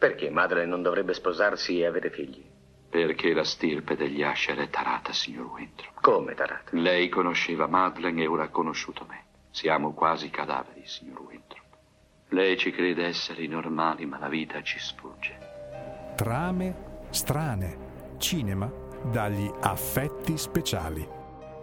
Perché Madeleine non dovrebbe sposarsi e avere figli? Perché la stirpe degli Asher è tarata, signor Winthrop. Come tarata? Lei conosceva Madeleine e ora ha conosciuto me. Siamo quasi cadaveri, signor Winthrop. Lei ci crede essere normali, ma la vita ci sfugge. Trame strane. Cinema dagli affetti speciali.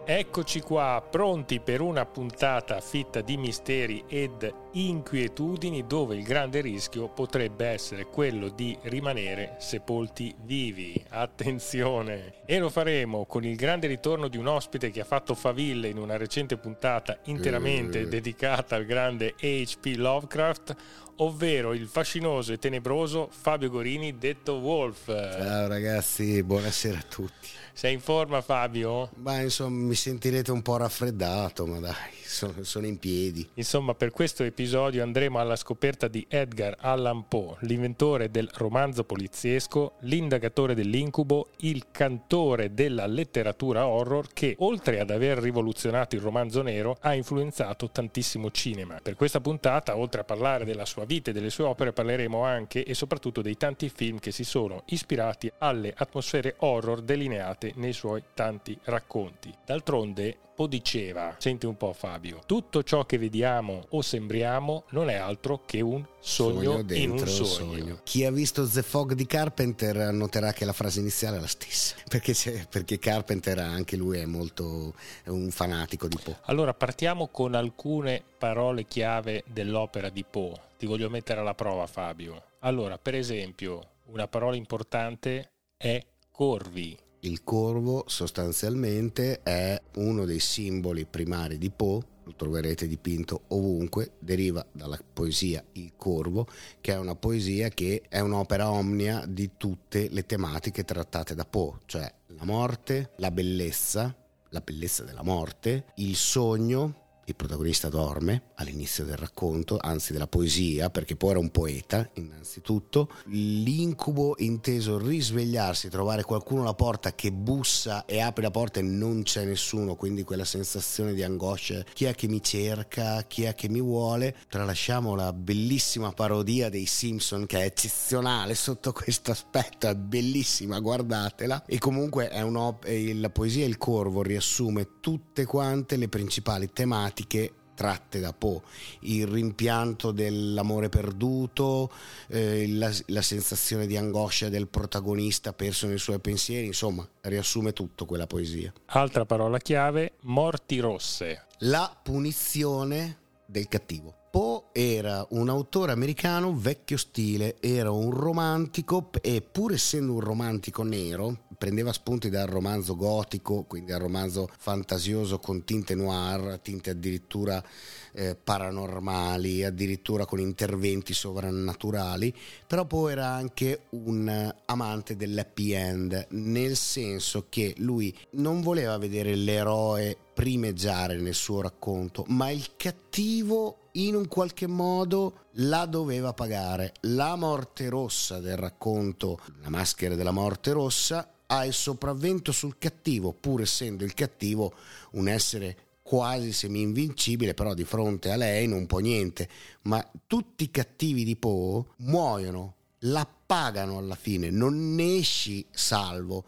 Eccoci qua, pronti per una puntata fitta di misteri ed inquietudini dove il grande rischio potrebbe essere quello di rimanere sepolti vivi. Attenzione! E lo faremo con il grande ritorno di un ospite che ha fatto faville in una recente puntata interamente Eh. dedicata al grande H.P. Lovecraft, ovvero il fascinoso e tenebroso Fabio Gorini detto Wolf. Ciao ragazzi, buonasera a tutti. Sei in forma Fabio? Ma insomma mi sentirete un po' raffreddato, ma dai, sono, sono in piedi. Insomma, per questo episodio andremo alla scoperta di Edgar Allan Poe, l'inventore del romanzo poliziesco, l'indagatore dell'incubo, il cantore della letteratura horror che, oltre ad aver rivoluzionato il romanzo nero, ha influenzato tantissimo cinema. Per questa puntata, oltre a parlare della sua vita e delle sue opere, parleremo anche e soprattutto dei tanti film che si sono ispirati alle atmosfere horror delineate nei suoi tanti racconti. D'altronde, Poe diceva, senti un po' Fabio, tutto ciò che vediamo o sembriamo non è altro che un sogno, in un dentro sogno. Chi ha visto The Fog di Carpenter noterà che la frase iniziale è la stessa, perché, perché Carpenter anche lui è molto è un fanatico di Poe. Allora partiamo con alcune parole chiave dell'opera di Poe. Ti voglio mettere alla prova Fabio. Allora, per esempio, una parola importante è corvi. Il corvo sostanzialmente è uno dei simboli primari di Poe, lo troverete dipinto ovunque, deriva dalla poesia Il Corvo, che è una poesia che è un'opera omnia di tutte le tematiche trattate da Poe, cioè la morte, la bellezza, la bellezza della morte, il sogno, il protagonista dorme all'inizio del racconto, anzi della poesia, perché poi era un poeta innanzitutto, l'incubo inteso risvegliarsi, trovare qualcuno alla porta che bussa e apre la porta e non c'è nessuno, quindi quella sensazione di angoscia, chi è che mi cerca, chi è che mi vuole, tralasciamo la bellissima parodia dei Simpson che è eccezionale sotto questo aspetto, è bellissima, guardatela, e comunque è un'op- eh, la poesia Il Corvo riassume tutte quante le principali tematiche tratte da Poe, il rimpianto dell'amore perduto, eh, la, la sensazione di angoscia del protagonista perso nei suoi pensieri, insomma, riassume tutto quella poesia. Altra parola chiave, morti rosse. La punizione del cattivo. Poe era un autore americano vecchio stile, era un romantico e pur essendo un romantico nero, prendeva spunti dal romanzo gotico, quindi dal romanzo fantasioso con tinte noir, tinte addirittura eh, paranormali, addirittura con interventi sovrannaturali, però Poe era anche un amante dell'happy end, nel senso che lui non voleva vedere l'eroe primeggiare nel suo racconto, ma il cattivo in un qualche modo la doveva pagare. La morte rossa del racconto, la maschera della morte rossa, ha il sopravvento sul cattivo, pur essendo il cattivo un essere quasi semi-invincibile, però di fronte a lei non può niente. Ma tutti i cattivi di Poe muoiono, la pagano alla fine, non ne esci salvo.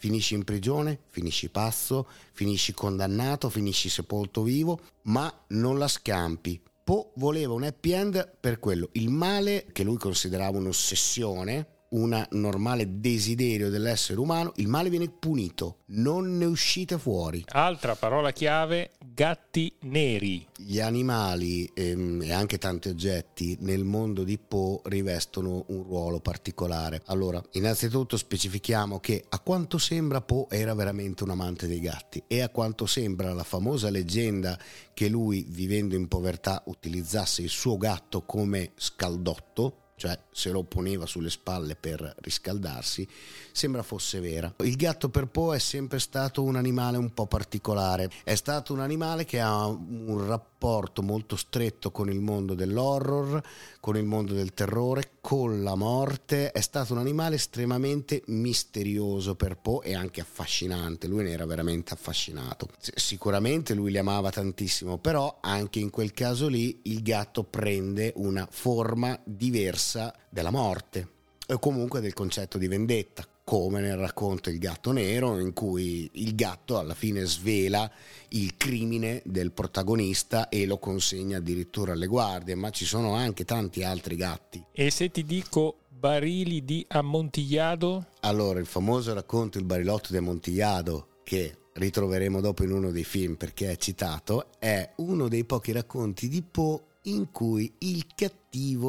Finisci in prigione, finisci pazzo, finisci condannato, finisci sepolto vivo, ma non la scampi. Poe voleva un happy end per quello. Il male, che lui considerava un'ossessione, un normale desiderio dell'essere umano, il male viene punito, non ne uscite fuori. Altra parola chiave, gatti neri. Gli animali ehm, e anche tanti oggetti nel mondo di Poe rivestono un ruolo particolare. Allora, innanzitutto specifichiamo che a quanto sembra Poe era veramente un amante dei gatti e a quanto sembra la famosa leggenda che lui, vivendo in povertà, utilizzasse il suo gatto come scaldotto, cioè se lo poneva sulle spalle per riscaldarsi, sembra fosse vera. Il gatto per Poe è sempre stato un animale un po' particolare, è stato un animale che ha un rapporto molto stretto con il mondo dell'horror, con il mondo del terrore, con la morte, è stato un animale estremamente misterioso per Poe e anche affascinante, lui ne era veramente affascinato. Sicuramente lui li amava tantissimo, però anche in quel caso lì il gatto prende una forma diversa della morte. o comunque del concetto di vendetta, come nel racconto Il gatto nero, in cui il gatto alla fine svela il crimine del protagonista e lo consegna addirittura alle guardie, ma ci sono anche tanti altri gatti. E se ti dico barili di Ammontillado? Allora, il famoso racconto Il barilotto di Ammontillado, che ritroveremo dopo in uno dei film perché è citato, è uno dei pochi racconti di Poe in cui il cattivo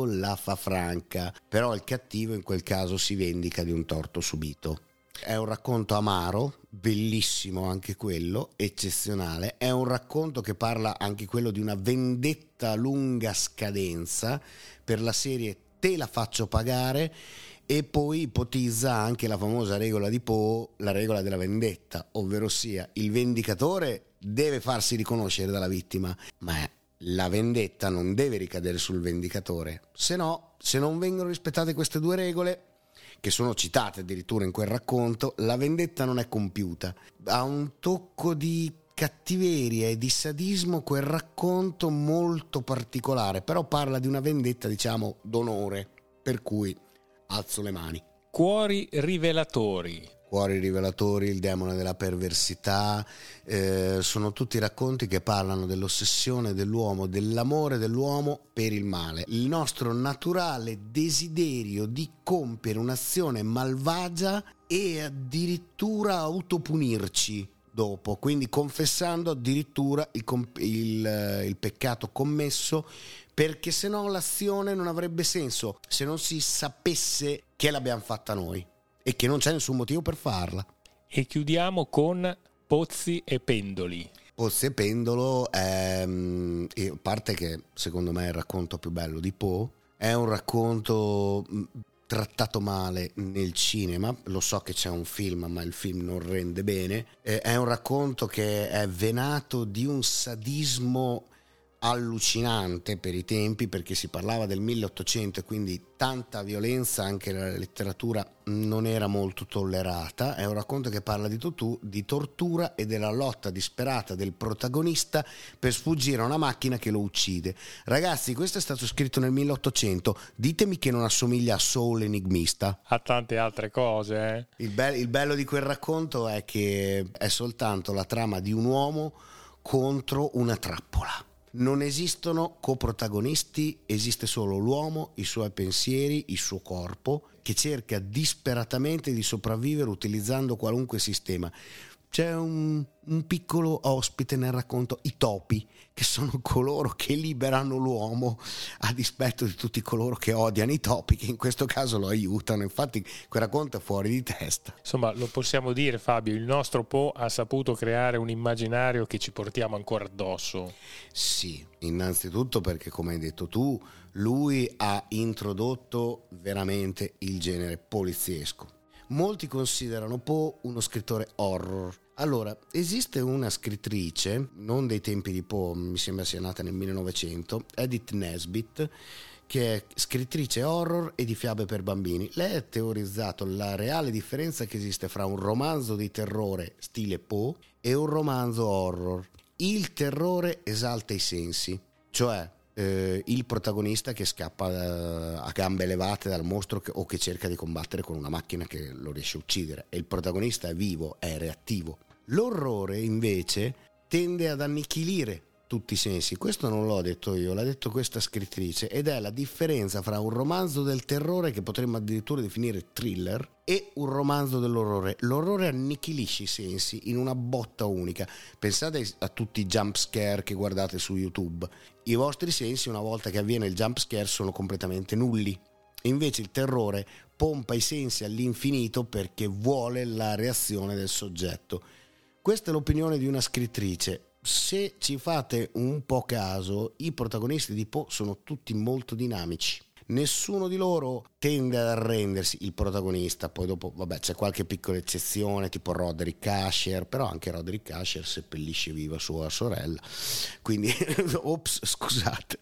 la fa franca, però il cattivo in quel caso si vendica di un torto subito. È un racconto amaro, bellissimo anche quello, eccezionale. È un racconto che parla anche quello di una vendetta a lunga scadenza per la serie Te la faccio pagare e poi ipotizza anche la famosa regola di Poe, la regola della vendetta, ovvero sia il vendicatore deve farsi riconoscere dalla vittima, ma la vendetta non deve ricadere sul vendicatore, se no, se non vengono rispettate queste due regole, che sono citate addirittura in quel racconto, la vendetta non è compiuta. Ha un tocco di cattiveria e di sadismo quel racconto molto particolare, però parla di una vendetta, diciamo, d'onore, per cui alzo le mani. Cuori rivelatori. Cuori rivelatori, il demone della perversità, eh, sono tutti racconti che parlano dell'ossessione dell'uomo, dell'amore dell'uomo per il male, il nostro naturale desiderio di compiere un'azione malvagia e addirittura autopunirci dopo, quindi confessando addirittura il, il, il peccato commesso perché se no l'azione non avrebbe senso se non si sapesse che l'abbiamo fatta noi e che non c'è nessun motivo per farla. E chiudiamo con Pozzi e Pendoli. Pozzi e Pendolo è, mm, a parte che secondo me è il racconto più bello di Poe, è un racconto mm, trattato male nel cinema, lo so che c'è un film ma il film non rende bene, è un racconto che è venato di un sadismo allucinante per i tempi perché si parlava del 1800 e quindi tanta violenza anche nella letteratura non era molto tollerata. È un racconto che parla di, tutu, di tortura e della lotta disperata del protagonista per sfuggire a una macchina che lo uccide. Ragazzi questo è stato scritto nel 1800 ditemi che non assomiglia a Soul Enigmista. A tante altre cose eh? il, be- il bello di quel racconto è che è soltanto la trama di un uomo contro una trappola non esistono coprotagonisti, esiste solo l'uomo, i suoi pensieri, il suo corpo, che cerca disperatamente di sopravvivere utilizzando qualunque sistema c'è un, un, piccolo ospite nel racconto, i topi, che sono coloro che liberano l'uomo a dispetto di tutti coloro che odiano i topi, che in questo caso lo aiutano. Infatti quel racconto è fuori di testa. Insomma, lo possiamo dire Fabio, il nostro Po ha saputo creare un immaginario che ci portiamo ancora addosso. Sì, innanzitutto perché come hai detto tu, lui ha introdotto veramente il genere poliziesco molti considerano Poe uno scrittore horror. Allora, esiste una scrittrice, non dei tempi di Poe, mi sembra sia nata nel 1900, Edith Nesbit, che è scrittrice horror e di fiabe per bambini. Lei ha teorizzato la reale differenza che esiste fra un romanzo di terrore stile Poe e un romanzo horror. Il terrore esalta i sensi, cioè eh, il protagonista che scappa eh, a gambe elevate dal mostro che, o che cerca di combattere con una macchina che lo riesce a uccidere e il protagonista è vivo, è reattivo. L'orrore invece tende ad annichilire tutti i sensi. Questo non l'ho detto io, l'ha detto questa scrittrice ed è la differenza fra un romanzo del terrore che potremmo addirittura definire thriller e un romanzo dell'orrore. L'orrore annichilisce i sensi in una botta unica. Pensate a tutti i jump scare che guardate su YouTube. I vostri sensi una volta che avviene il jump scare sono completamente nulli. Invece il terrore pompa i sensi all'infinito perché vuole la reazione del soggetto. Questa è l'opinione di una scrittrice se ci fate un po' caso, i protagonisti di Poe sono tutti molto dinamici. Nessuno di loro tende ad arrendersi, il protagonista, poi dopo, vabbè, c'è qualche piccola eccezione, tipo Roderick Asher, però anche Roderick Asher seppellisce viva sua sorella. Quindi, ops, scusate.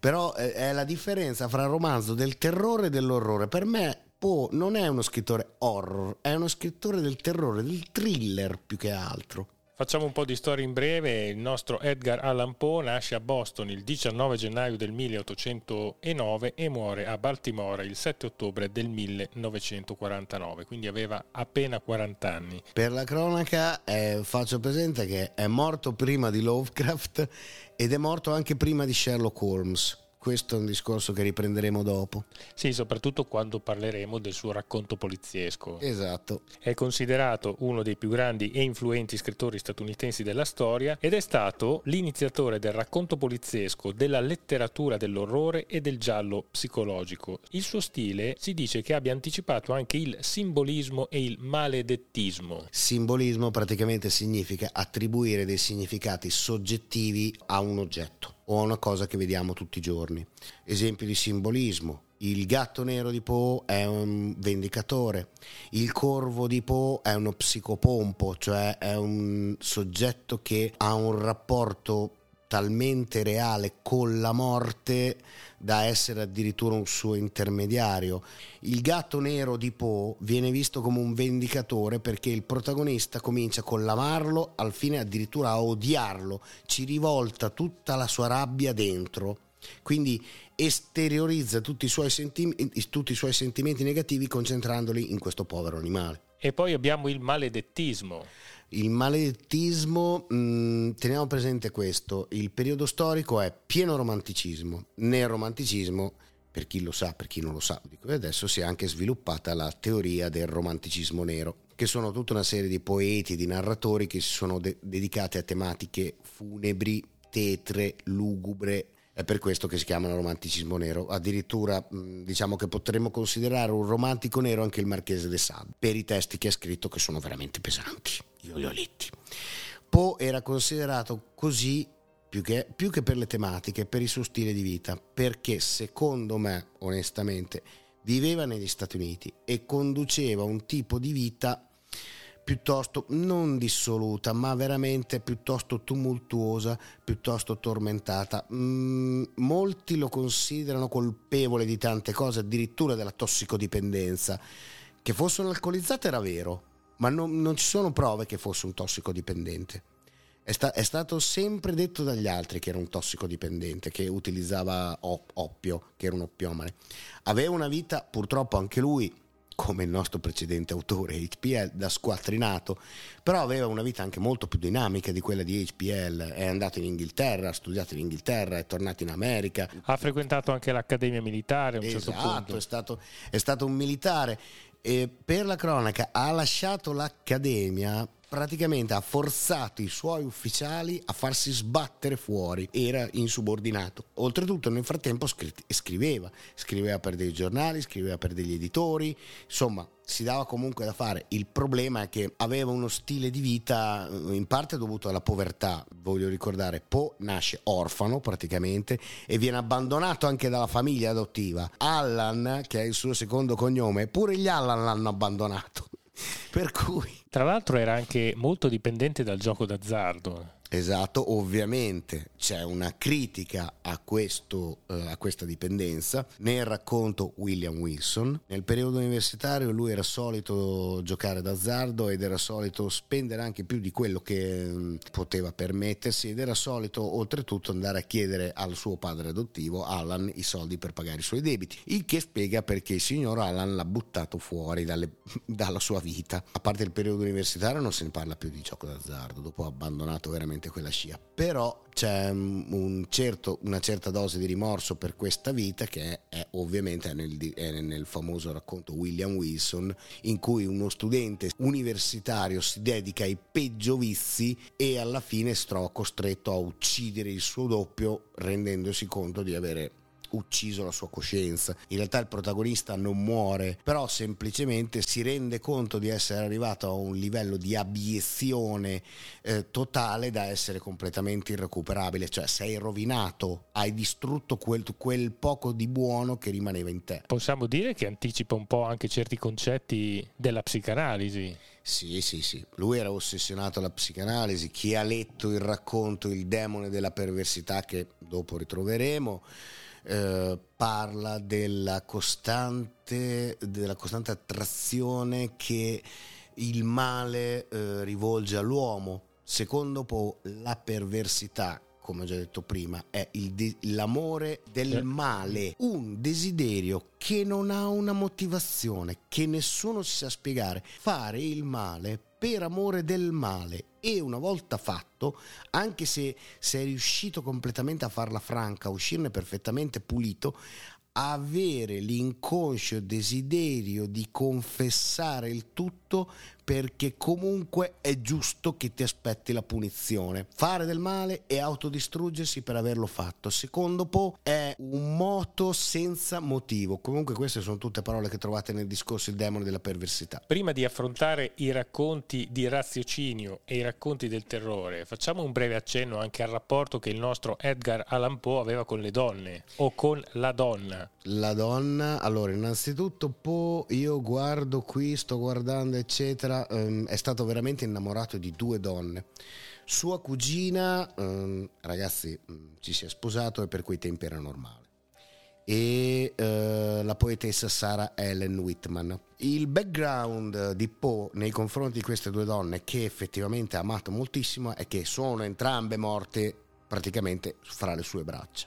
Però eh, è la differenza fra il romanzo del terrore e dell'orrore. Per me Poe non è uno scrittore horror, è uno scrittore del terrore, del thriller più che altro. Facciamo un po' di storia in breve. Il nostro Edgar Allan Poe nasce a Boston il 19 gennaio del 1809 e muore a Baltimora il 7 ottobre del 1949, quindi aveva appena 40 anni. Per la cronaca eh, faccio presente che è morto prima di Lovecraft ed è morto anche prima di Sherlock Holmes questo è un discorso che riprenderemo dopo. Sì, soprattutto quando parleremo del suo racconto poliziesco. Esatto. È considerato uno dei più grandi e influenti scrittori statunitensi della storia ed è stato l'iniziatore del racconto poliziesco, della letteratura dell'orrore e del giallo psicologico. Il suo stile si dice che abbia anticipato anche il simbolismo e il maledettismo. Simbolismo praticamente significa attribuire dei significati soggettivi a un oggetto o a una cosa che vediamo tutti i giorni. Esempio di simbolismo. Il gatto nero di Poe è un vendicatore, il corvo di Poe è uno psicopompo, cioè è un soggetto che ha un rapporto talmente reale con la morte da essere addirittura un suo intermediario. Il gatto nero di Poe viene visto come un vendicatore perché il protagonista comincia con l'amarlo al fine addirittura a odiarlo, ci rivolta tutta la sua rabbia dentro. Quindi esteriorizza tutti i suoi, sentim- tutti i suoi sentimenti negativi concentrandoli in questo povero animale. E poi abbiamo il maledettismo. Il maledettismo, mh, mm, teniamo presente questo, il periodo storico è pieno romanticismo. Nel romanticismo, per chi lo sa, per chi non lo sa, dico, adesso si è anche sviluppata la teoria del romanticismo nero, che sono tutta una serie di poeti, di narratori che si sono de- dedicati a tematiche funebri, tetre, lugubre, è per questo che si chiamano romanticismo nero. Addirittura diciamo che potremmo considerare un romantico nero anche il Marchese de Sade, per i testi che ha scritto che sono veramente pesanti. Io li ho letti. Poe era considerato così più che, più che per le tematiche, per il suo stile di vita, perché secondo me, onestamente, viveva negli Stati Uniti e conduceva un tipo di vita piuttosto non dissoluta, ma veramente piuttosto tumultuosa, piuttosto tormentata. Mm, molti lo considerano colpevole di tante cose, addirittura della tossicodipendenza. Che fosse un alcolizzato era vero, ma non, non, ci sono prove che fosse un tossicodipendente. È, sta, è, stato sempre detto dagli altri che era un tossicodipendente, che utilizzava op, oppio, che era un oppiomane. Aveva una vita, purtroppo anche lui, come il nostro precedente autore HPL, da squattrinato, però aveva una vita anche molto più dinamica di quella di HPL, è andato in Inghilterra, ha studiato in Inghilterra, è tornato in America. Ha frequentato anche l'Accademia Militare a un esatto, certo punto. È stato, è stato un militare e per la cronaca ha lasciato l'Accademia praticamente ha forzato i suoi ufficiali a farsi sbattere fuori, era insubordinato. Oltretutto nel frattempo scriveva, scriveva per dei giornali, scriveva per degli editori, insomma si dava comunque da fare. Il problema è che aveva uno stile di vita eh, in parte dovuto alla povertà, voglio ricordare, Poe nasce orfano praticamente e viene abbandonato anche dalla famiglia adottiva. Allan, che è il suo secondo cognome, pure gli Allan l'hanno abbandonato. per cui tra l'altro era anche molto dipendente dal gioco d'azzardo. Esatto, ovviamente c'è una critica a, questo, eh, a, questa dipendenza. Nel racconto William Wilson, nel periodo universitario lui era solito giocare d'azzardo ed era solito spendere anche più di quello che mh, mm, poteva permettersi ed era solito oltretutto andare a chiedere al suo padre adottivo, Alan, i soldi per pagare i suoi debiti, il che spiega perché il signor Alan l'ha buttato fuori dalle, dalla sua vita. A parte il periodo universitario non se ne parla più di gioco d'azzardo, dopo ha abbandonato veramente sicuramente quella scia, però c'è un certo, una certa dose di rimorso per questa vita che è, è ovviamente nel, è nel famoso racconto William Wilson in cui uno studente universitario si dedica ai peggio vizi e alla fine si trova costretto a uccidere il suo doppio rendendosi conto di avere ucciso la sua coscienza. In realtà il protagonista non muore, però semplicemente si rende conto di essere arrivato a un livello di abiezione eh, totale da essere completamente irrecuperabile, cioè sei rovinato, hai distrutto quel, quel poco di buono che rimaneva in te. Possiamo dire che anticipa un po' anche certi concetti della psicanalisi. Sì, sì, sì. Lui era ossessionato alla psicanalisi. Chi ha letto il racconto Il demone della perversità, che dopo ritroveremo, eh, parla della costante, della costante attrazione che il male eh, rivolge all'uomo. Secondo Poe, la perversità come ho già detto prima, è de- l'amore del male, un desiderio che non ha una motivazione, che nessuno si sa spiegare. Fare il male per amore del male. E una volta fatto, anche se sei riuscito completamente a farla franca, a uscirne perfettamente pulito, avere l'inconscio desiderio di confessare il tutto perché comunque è giusto che ti aspetti la punizione. Fare del male e autodistruggersi per averlo fatto. Secondo Po è un moto senza motivo. Comunque queste sono tutte parole che trovate nel discorso Il demone della perversità. Prima di affrontare i racconti di raziocinio e i racconti del terrore, facciamo un breve accenno anche al rapporto che il nostro Edgar Allan Poe aveva con le donne o con la donna. La donna, allora innanzitutto Poe, io guardo qui, sto guardando eccetera um, è stato veramente innamorato di due donne. Sua cugina, um, ragazzi, um, ci si è sposato e per quei tempi era normale. E uh, la poetessa Sarah Ellen Whitman. Il background di Poe nei confronti di queste due donne, che effettivamente ha amato moltissimo, è che sono entrambe morte praticamente fra le sue braccia.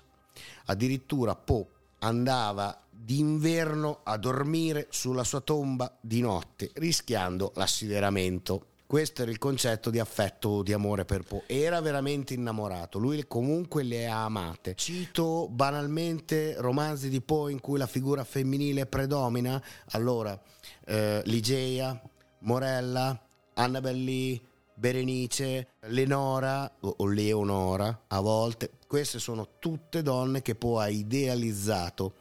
Addirittura Poe andava d'inverno a dormire sulla sua tomba di notte, rischiando l'assideramento. Questo era il concetto di affetto, di amore per Poe. Era veramente innamorato, lui comunque le ha amate. Cito banalmente romanzi di Poe in cui la figura femminile predomina. Allora, eh, Ligeia, Morella, Annabelle Lee, Berenice, Lenora o Leonora a volte. Queste sono tutte donne che Poe ha idealizzato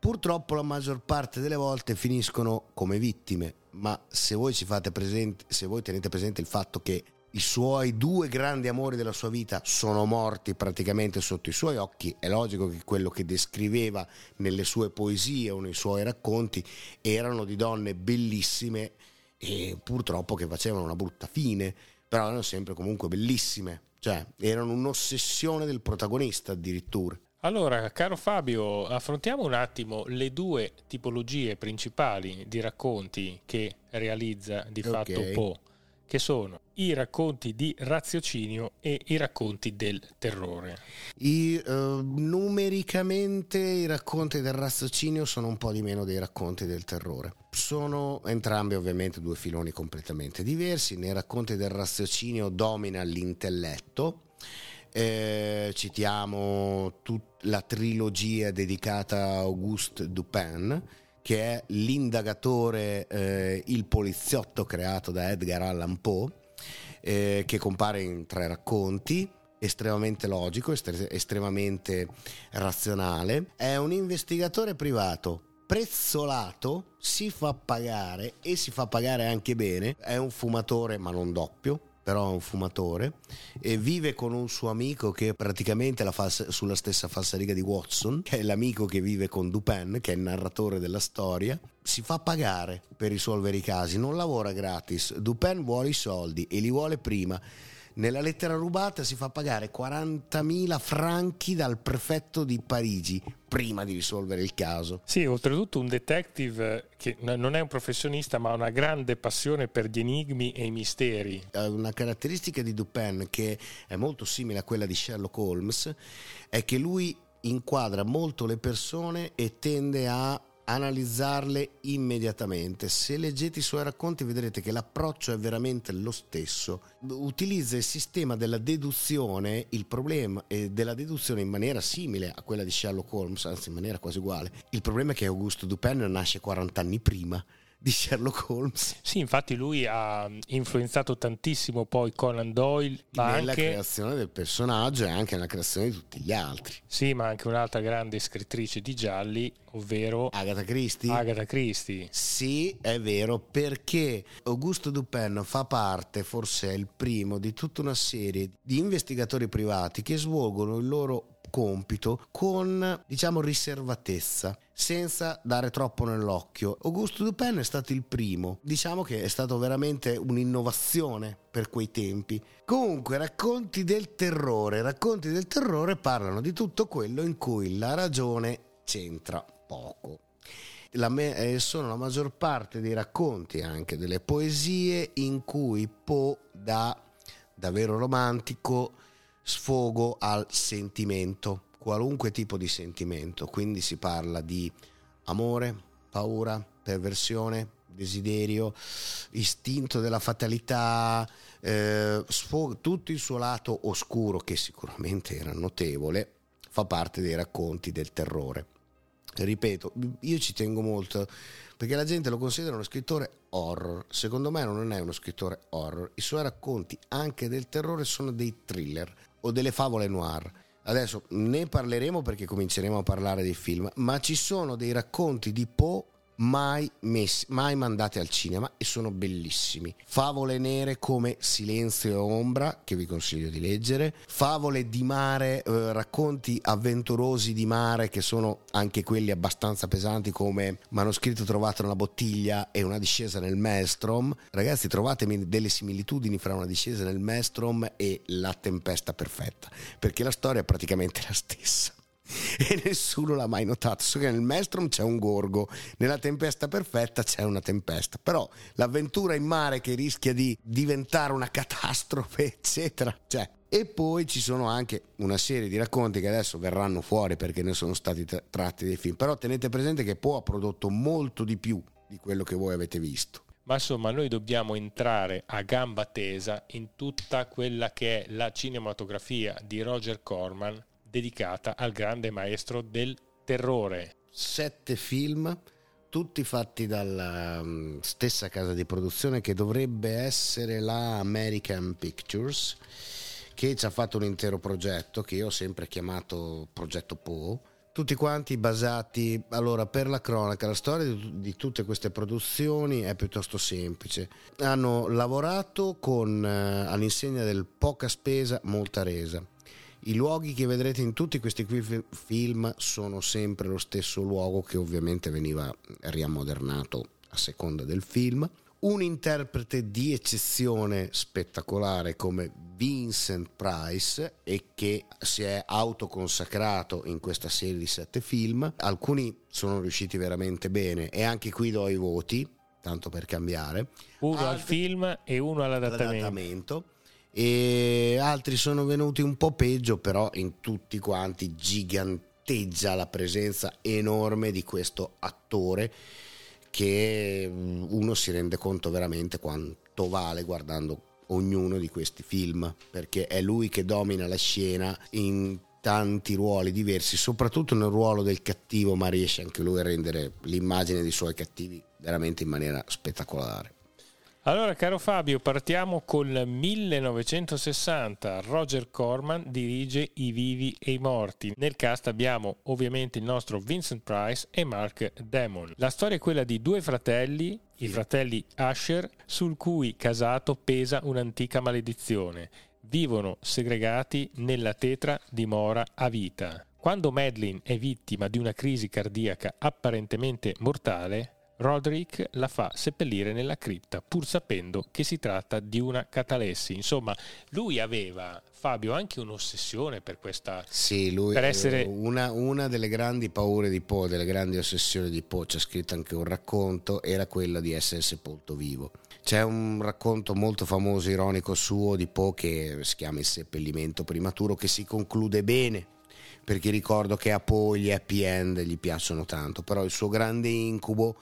Purtroppo la maggior parte delle volte finiscono come vittime, ma se voi presente, se voi tenete presente il fatto che i suoi due grandi amori della sua vita sono morti praticamente sotto i suoi occhi, è logico che quello che descriveva nelle sue poesie o nei suoi racconti erano di donne bellissime e purtroppo che facevano una brutta fine, però erano sempre comunque bellissime, cioè erano un'ossessione del protagonista addirittura. Allora, caro Fabio, affrontiamo un attimo le due tipologie principali di racconti che realizza di fatto okay. Che sono i racconti di raziocinio e i racconti del terrore. I, uh, numericamente i racconti del raziocinio sono un po' di meno dei racconti del terrore. Sono entrambi ovviamente due filoni completamente diversi. Nei racconti del raziocinio domina l'intelletto eh, citiamo tut- la trilogia dedicata a Auguste Dupin, che è l'indagatore, eh, il poliziotto creato da Edgar Allan Poe, eh, che compare in tre racconti estremamente logico, estre- estremamente razionale. È un investigatore privato prezzolato, si fa pagare e si fa pagare anche bene. È un fumatore, ma non doppio però è un fumatore e vive con un suo amico che è praticamente la fals- sulla stessa falsariga di Watson, che è l'amico che vive con Dupin, che è il narratore della storia. Si fa pagare per risolvere i casi, non lavora gratis. Dupin vuole i soldi e li vuole prima nella lettera rubata si fa pagare 40.000 franchi dal prefetto di Parigi prima di risolvere il caso. Sì, oltretutto un detective che non è un professionista ma ha una grande passione per gli enigmi e i misteri. Una caratteristica di Dupin che è molto simile a quella di Sherlock Holmes è che lui inquadra molto le persone e tende a analizzarle immediatamente. Se leggete i suoi racconti vedrete che l'approccio è veramente lo stesso. Utilizza il sistema della deduzione, il problema è della deduzione in maniera simile a quella di Sherlock Holmes, anzi in maniera quasi uguale. Il problema è che Augusto Dupin nasce 40 anni prima di Sherlock Holmes. Sì, infatti lui ha influenzato tantissimo poi Conan Doyle. Ma nella anche... creazione del personaggio e anche nella creazione di tutti gli altri. Sì, ma anche un'altra grande scrittrice di gialli, ovvero Agatha Christie. Agatha Christie. Sì, è vero, perché Augusto Dupin fa parte, forse è il primo, di tutta una serie di investigatori privati che svolgono il loro compito con, diciamo, riservatezza senza dare troppo nell'occhio. Augusto Dupin è stato il primo, diciamo che è stato veramente un'innovazione per quei tempi. Comunque, racconti del terrore, racconti del terrore parlano di tutto quello in cui la ragione c'entra poco. La me- eh, sono la maggior parte dei racconti, anche delle poesie, in cui Poe dà davvero romantico, sfogo al sentimento, qualunque tipo di sentimento. Quindi si parla di amore, paura, perversione, desiderio, istinto della fatalità, eh, sfog- tutto il suo lato oscuro, che sicuramente era notevole, fa parte dei racconti del terrore. Ripeto, io ci tengo molto perché la gente lo considera uno scrittore horror. Secondo me non è uno scrittore horror. I suoi racconti, anche del terrore, sono dei thriller o delle favole noir. Adesso ne parleremo perché cominceremo a parlare dei film, ma ci sono dei racconti di Poe mai, messi, mai mandate al cinema e sono bellissimi. Favole nere come Silenzio e Ombra, che vi consiglio di leggere, favole di mare, eh, racconti avventurosi di mare che sono anche quelli abbastanza pesanti come Manoscritto trovato nella bottiglia e una discesa nel maelstrom. Ragazzi, trovatemi delle similitudini fra una discesa nel maelstrom e la tempesta perfetta, perché la storia è praticamente la stessa. e nessuno l'ha mai notato. So che nel Maelstrom c'è un gorgo, nella tempesta perfetta c'è una tempesta, però l'avventura in mare che rischia di diventare una catastrofe, eccetera, c'è. E poi ci sono anche una serie di racconti che adesso verranno fuori perché ne sono stati tra- tratti dei film, però tenete presente che Poe ha prodotto molto di più di quello che voi avete visto. Ma insomma, noi dobbiamo entrare a gamba tesa in tutta quella che è la cinematografia di Roger Corman dedicata al grande maestro del terrore. Sette film, tutti fatti dalla um, stessa casa di produzione che dovrebbe essere la American Pictures, che ci ha fatto un intero progetto che io ho sempre chiamato Progetto Poe. Tutti quanti basati, allora per la cronaca, la storia di, di tutte queste produzioni è piuttosto semplice. Hanno lavorato con, eh, all'insegna del poca spesa, molta resa i luoghi che vedrete in tutti questi film sono sempre lo stesso luogo che ovviamente veniva riammodernato a seconda del film. Un interprete di eccezione spettacolare come Vincent Price e che si è autoconsacrato in questa serie di sette film. Alcuni sono riusciti veramente bene e anche qui do i voti, tanto per cambiare. Uno Altri, al film e uno all'adattamento. all'adattamento e altri sono venuti un po' peggio, però in tutti quanti giganteggia la presenza enorme di questo attore che mm, uno si rende conto veramente quanto vale guardando ognuno di questi film, perché è lui che domina la scena in tanti ruoli diversi, soprattutto nel ruolo del cattivo, ma riesce anche lui a rendere l'immagine dei suoi cattivi veramente in maniera spettacolare. Allora, caro Fabio, partiamo col 1960. Roger Corman dirige I vivi e i morti. Nel cast abbiamo ovviamente il nostro Vincent Price e Mark Damon. La storia è quella di due fratelli, i fratelli Asher, sul cui casato pesa un'antica maledizione. Vivono segregati nella tetra dimora a vita. Quando Madeline è vittima di una crisi cardiaca apparentemente mortale, Roderick la fa seppellire nella cripta, pur sapendo che si tratta di una catalessi. Insomma, lui aveva, Fabio, anche un'ossessione per questa... Sì, lui per essere... una, una delle grandi paure di Poe, delle grandi ossessioni di Poe, c'è scritto anche un racconto, era quella di essere sepolto vivo. C'è un racconto molto famoso, ironico suo di Poe che si chiama Il seppellimento prematuro, che si conclude bene perché ricordo che a Poe gli happy end gli piacciono tanto, però il suo grande incubo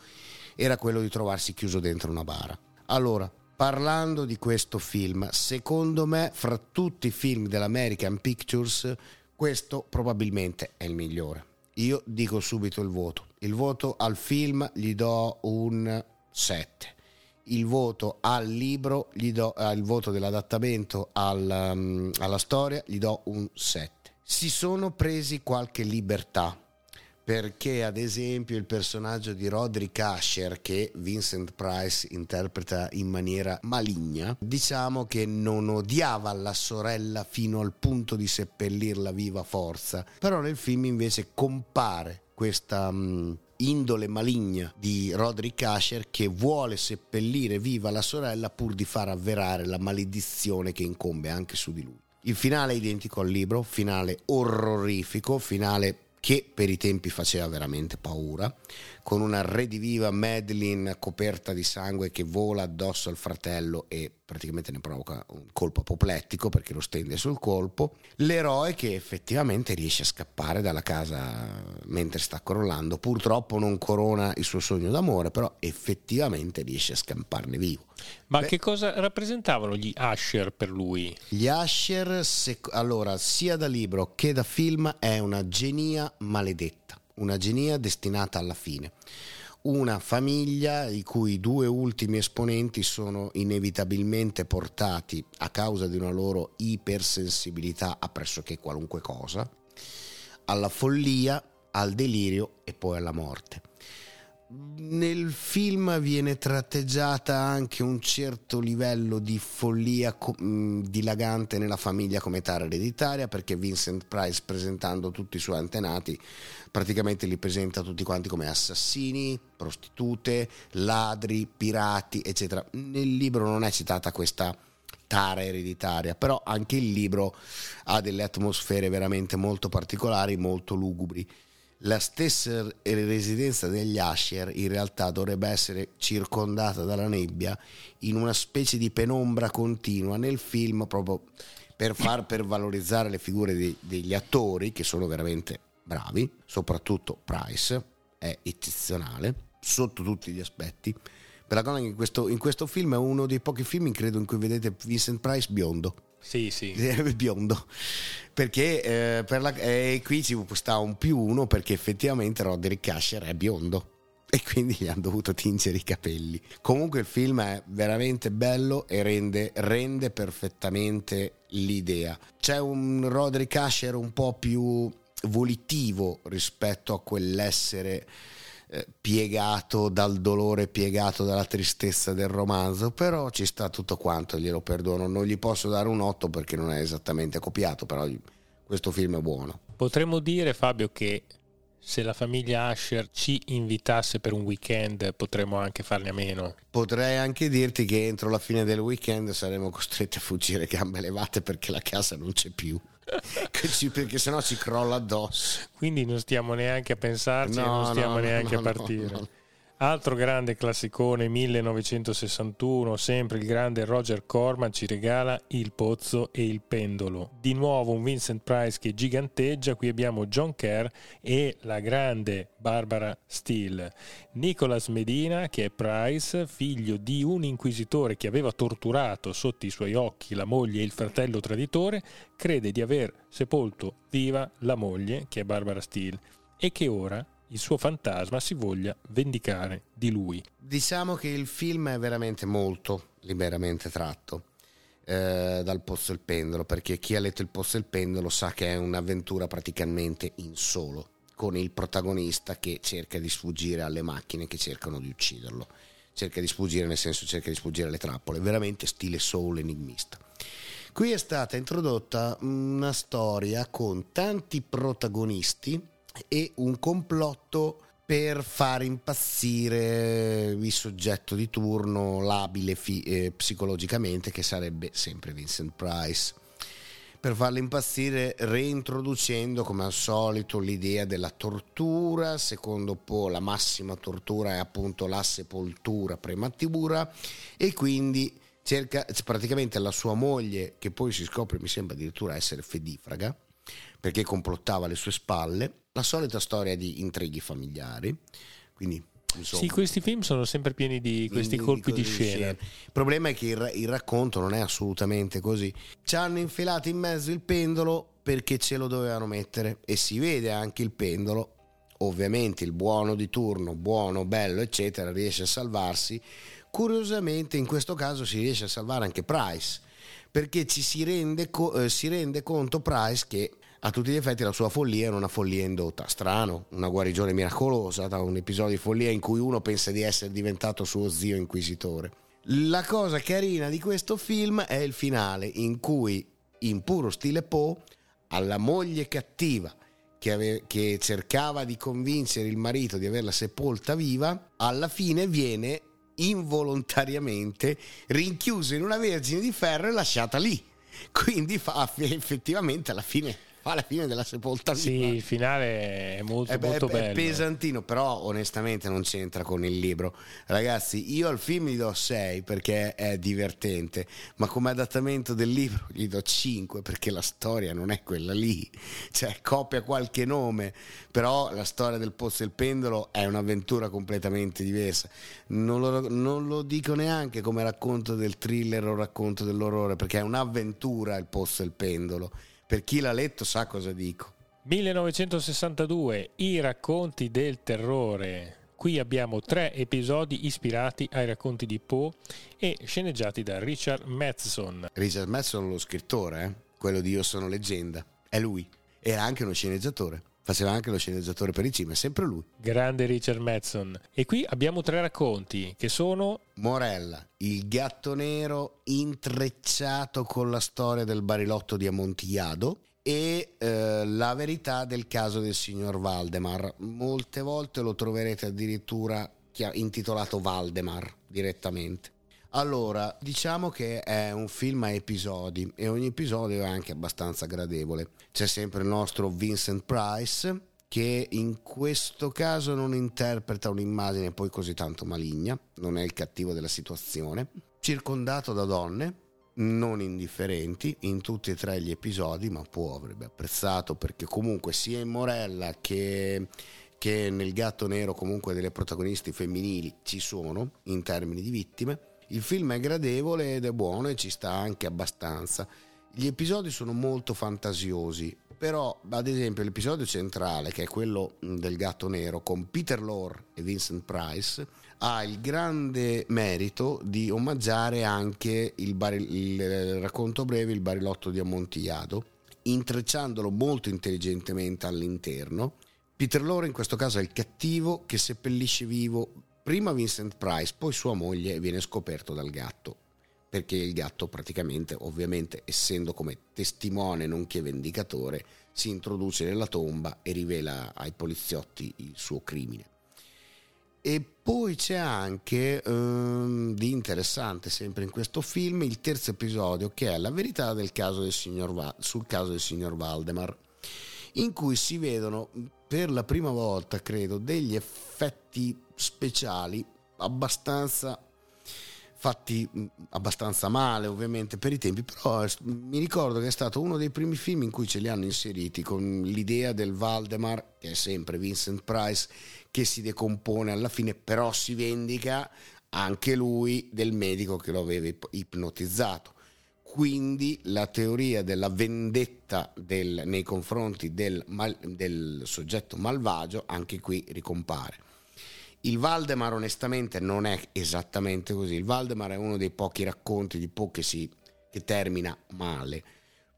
era quello di trovarsi chiuso dentro una bara. Allora, parlando di questo film, secondo me, fra tutti i film dell'American Pictures, questo probabilmente è il migliore. Io dico subito il voto. Il voto al film gli do un 7. Il voto al libro, gli do, eh, il voto dell'adattamento al, um, alla storia, gli do un 7. Si sono presi qualche libertà perché ad esempio il personaggio di Roderick Asher che Vincent Price interpreta in maniera maligna diciamo che non odiava la sorella fino al punto di seppellirla viva forza. Però nel film invece compare questa um, indole maligna di Roderick Asher che vuole seppellire viva la sorella pur di far avverare la maledizione che incombe anche su di lui. Il finale è identico al libro finale orrorifico finale che per i tempi faceva veramente paura, con una rediviva Madeline coperta di sangue che vola addosso al fratello e praticamente ne provoca un colpo apoplettico perché lo stende sul colpo. L'eroe che effettivamente riesce a scappare dalla casa mentre sta crollando, purtroppo non corona il suo sogno d'amore, però effettivamente riesce a scamparne vivo. Ma Beh, che cosa rappresentavano gli Asher per lui? Gli Asher, allora, sia da libro che da film, è una genia maledetta, una genia destinata alla fine una famiglia i cui due ultimi esponenti sono inevitabilmente portati a causa di una loro ipersensibilità a pressoché qualunque cosa, alla follia, al delirio e poi alla morte. Nel film viene tratteggiata anche un certo livello di follia co- mm, dilagante nella famiglia come età ereditaria perché Vincent Price presentando tutti i suoi antenati praticamente li presenta tutti quanti come assassini, prostitute, ladri, pirati eccetera. Nel libro non è citata questa tara ereditaria, però anche il libro ha delle atmosfere veramente molto particolari, molto lugubri la stessa residenza degli Asher in realtà dovrebbe essere circondata dalla nebbia in una specie di penombra continua nel film proprio per, far, per valorizzare le figure di, degli attori che sono veramente bravi, soprattutto Price è eccezionale sotto tutti gli aspetti. Per la cosa in questo, in questo film è uno dei pochi film credo in cui vedete Vincent Price biondo sì, sì. biondo. Perché eh, per la, eh, qui ci sta un più uno perché effettivamente Roderick Asher è biondo e quindi gli hanno dovuto tingere i capelli. Comunque il film è veramente bello e rende, rende perfettamente l'idea. C'è un Roderick Asher un po' più volitivo rispetto a quell'essere eh, piegato dal dolore, piegato dalla tristezza del romanzo, però ci sta tutto quanto, glielo perdono. Non gli posso dare un 8 perché non è esattamente copiato, però questo film è buono. Potremmo dire, Fabio, che se la famiglia Asher ci invitasse per un weekend potremmo anche farne a meno. Potrei anche dirti che entro la fine del weekend saremo costretti a fuggire gambe levate perché la casa non c'è più. perché sennò ci crolla addosso. Quindi non stiamo neanche a pensarci, no, non stiamo no, neanche no, a partire. Altro grande classicone 1961, sempre il grande Roger Corman ci regala Il pozzo e il pendolo. Di nuovo un Vincent Price che giganteggia, qui abbiamo John Kerr e la grande Barbara Steele. Nicholas Medina, che è Price, figlio di un inquisitore che aveva torturato sotto i suoi occhi la moglie e il fratello traditore, crede di aver sepolto viva la moglie, che è Barbara Steele, e che ora il suo fantasma si voglia vendicare di lui. Diciamo che il film è veramente molto liberamente tratto eh, dal Pozzo del Pendolo, perché chi ha letto il Pozzo del Pendolo sa che è un'avventura praticamente in solo, con il protagonista che cerca di sfuggire alle macchine che cercano di ucciderlo. Cerca di sfuggire nel senso cerca di sfuggire alle trappole, veramente stile soul enigmista. Qui è stata introdotta una storia con tanti protagonisti e un complotto per far impazzire il soggetto di turno labile fi- eh, psicologicamente che sarebbe sempre Vincent Price. Per farlo impazzire reintroducendo come al solito l'idea della tortura, secondo Poe la massima tortura è appunto la sepoltura prematura. E quindi cerca praticamente la sua moglie che poi si scopre mi sembra addirittura essere fedifraga perché complottava alle sue spalle la solita storia di intrighi familiari. Quindi, insomma, sì, questi film sono sempre pieni di questi di, colpi di, di scena. scena. Il problema è che il, il, racconto non è assolutamente così. Ci hanno infilato in mezzo il pendolo perché ce lo dovevano mettere e si vede anche il pendolo. Ovviamente il buono di turno, buono, bello, eccetera, riesce a salvarsi. Curiosamente in questo caso si riesce a salvare anche Price perché ci si rende, co- eh, si rende conto Price che a tutti gli effetti la sua follia è una follia indotta. Strano, una guarigione miracolosa da un episodio di follia in cui uno pensa di essere diventato suo zio inquisitore. La cosa carina di questo film è il finale in cui, in puro stile Poe, alla moglie cattiva che, ave- che cercava di convincere il marito di averla sepolta viva, alla fine viene involontariamente rinchiusa in una vergine di ferro e lasciata lì. Quindi fa effettivamente alla fine fa la fine della sepolta Sì, il finale è molto, È, be- molto è bello. pesantino, però onestamente non c'entra con il libro. Ragazzi, io al film gli do 6 perché è divertente, ma come adattamento del libro gli do 5 perché la storia non è quella lì. Cioè, copia qualche nome, però la storia del pozzo e il pendolo è un'avventura completamente diversa. Non lo, non lo dico neanche come racconto del thriller o racconto dell'orrore, perché è un'avventura il pozzo e il pendolo. Per chi l'ha letto sa cosa dico. 1962, I racconti del terrore. Qui abbiamo tre episodi ispirati ai racconti di Poe e sceneggiati da Richard Matheson. Richard Madson, lo scrittore, eh? quello di Io sono leggenda, è lui. Era anche uno sceneggiatore, faceva anche lo sceneggiatore per i cima, è sempre lui. Grande Richard Matheson. E qui abbiamo tre racconti che sono Morella, il gatto nero intrecciato con la storia del barilotto di Amontillado e eh, la verità del caso del signor Valdemar. Molte volte lo troverete addirittura intitolato Valdemar direttamente. Allora, diciamo che è un film a episodi e ogni episodio è anche abbastanza gradevole. C'è sempre il nostro Vincent Price che in questo caso non interpreta un'immagine poi così tanto maligna, non è il cattivo della situazione, circondato da donne non indifferenti in tutti e tre gli episodi, ma può avrebbe apprezzato perché comunque sia in Morella che che nel gatto nero comunque delle protagonisti femminili ci sono in termini di vittime. Il film è gradevole ed è buono e ci sta anche abbastanza. Gli episodi sono molto fantasiosi, però ad esempio l'episodio centrale, che è quello del gatto nero, con Peter Lorre e Vincent Price, ha il grande merito di omaggiare anche il, baril- il racconto breve, il barilotto di Amontillado, intrecciandolo molto intelligentemente all'interno. Peter Lorre in questo caso è il cattivo che seppellisce vivo prima Vincent Price, poi sua moglie viene scoperto dal gatto perché il gatto praticamente, ovviamente essendo come testimone nonché vendicatore, si introduce nella tomba e rivela ai poliziotti il suo crimine. E poi c'è anche ehm, di interessante, sempre in questo film, il terzo episodio che è la verità caso Va- sul caso del signor Valdemar, in cui si vedono per la prima volta, credo, degli effetti speciali abbastanza fatti mh, abbastanza male ovviamente per i tempi, però eh, mi ricordo che è stato uno dei primi film in cui ce li hanno inseriti con l'idea del Valdemar, che è sempre Vincent Price, che si decompone alla fine, però si vendica anche lui del medico che lo aveva ip- ipnotizzato. Quindi la teoria della vendetta del- nei confronti del, mal- del soggetto malvagio anche qui ricompare. Il Valdemar onestamente non è esattamente così, il Valdemar è uno dei pochi racconti di Poe che, si, che termina male,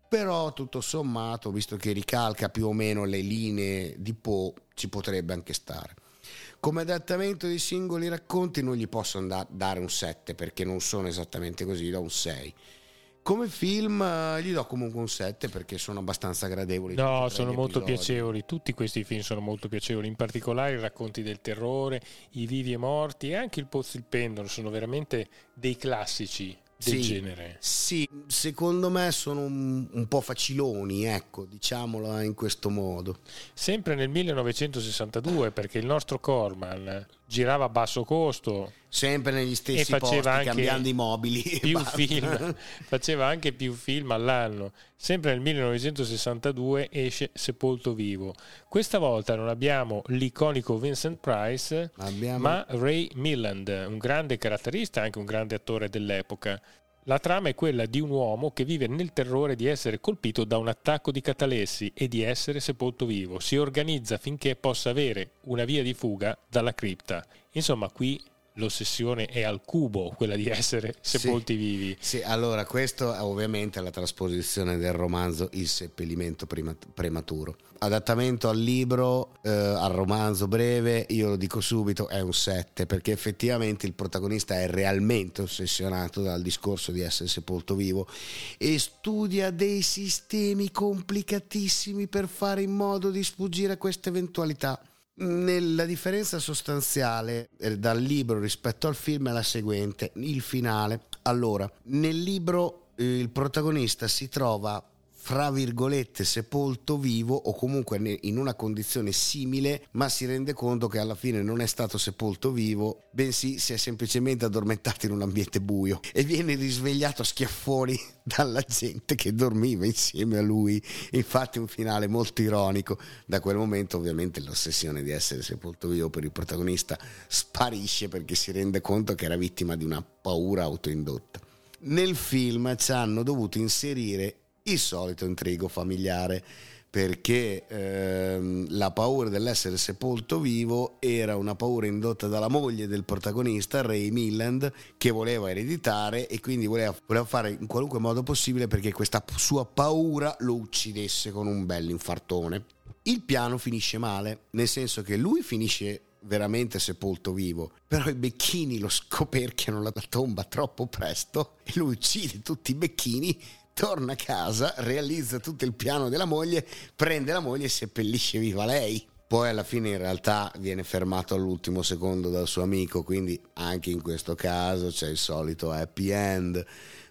però tutto sommato, visto che ricalca più o meno le linee di Poe, ci potrebbe anche stare. Come adattamento di singoli racconti non gli posso andare, dare un 7 perché non sono esattamente così, do un 6. Come film eh, gli do comunque un 7 perché sono abbastanza gradevoli. No, sono molto episodi. piacevoli, tutti questi film sono molto piacevoli, in particolare i racconti del terrore, i vivi e morti e anche il pozzo il pendolo, sono veramente dei classici del Sì, genere. Sì, secondo me sono un, un po' faciloni, ecco, diciamolo in questo modo. Sempre nel 1962 perché il nostro Corman girava a basso costo, Sempre negli stessi posti, cambiando i mobili. film, faceva anche più film all'anno. Sempre nel 1962 esce Sepolto Vivo. Questa volta non abbiamo l'iconico Vincent Price, Abbiamo- ma Ray Milland, un grande caratterista, anche un grande attore dell'epoca. La trama è quella di un uomo che vive nel terrore di essere colpito da un attacco di catalessi e di essere sepolto vivo. Si organizza finché possa avere una via di fuga dalla cripta. Insomma, qui l'ossessione è al cubo, quella di essere sepolti vivi. Sì, allora questo è ovviamente la trasposizione del romanzo Il seppellimento prematuro. Adattamento al libro, eh, al romanzo breve, io lo dico subito, è un 7 perché effettivamente il protagonista è realmente ossessionato dal discorso di essere sepolto vivo e studia dei sistemi complicatissimi per fare in modo di sfuggire a questa eventualità. Nella differenza sostanziale eh, dal libro rispetto al film è la seguente, il finale. Allora, nel libro eh, il protagonista si trova fra virgolette sepolto vivo o comunque in una condizione simile, ma si rende conto che alla fine non è stato sepolto vivo, bensì si è semplicemente addormentato in un ambiente buio e viene risvegliato a schiaffoni dalla gente che dormiva insieme a lui. Infatti un finale molto ironico. Da quel momento ovviamente l'ossessione di essere sepolto vivo per il protagonista sparisce perché si rende conto che era vittima di una paura autoindotta. Nel film ci hanno dovuto inserire il solito intrigo familiare perché ehm, la paura dell'essere sepolto vivo era una paura indotta dalla moglie del protagonista, Ray Milland, che voleva ereditare e quindi voleva, voleva, fare in qualunque modo possibile perché questa sua paura lo uccidesse con un bel infartone. Il piano finisce male, nel senso che lui finisce veramente sepolto vivo, però i becchini lo scoperchiano la tomba troppo presto e lui uccide tutti i becchini torna a casa, realizza tutto il piano della moglie, prende la moglie e seppellisce viva lei. Poi alla fine in realtà viene fermato all'ultimo secondo dal suo amico, quindi anche in questo caso c'è il solito happy end.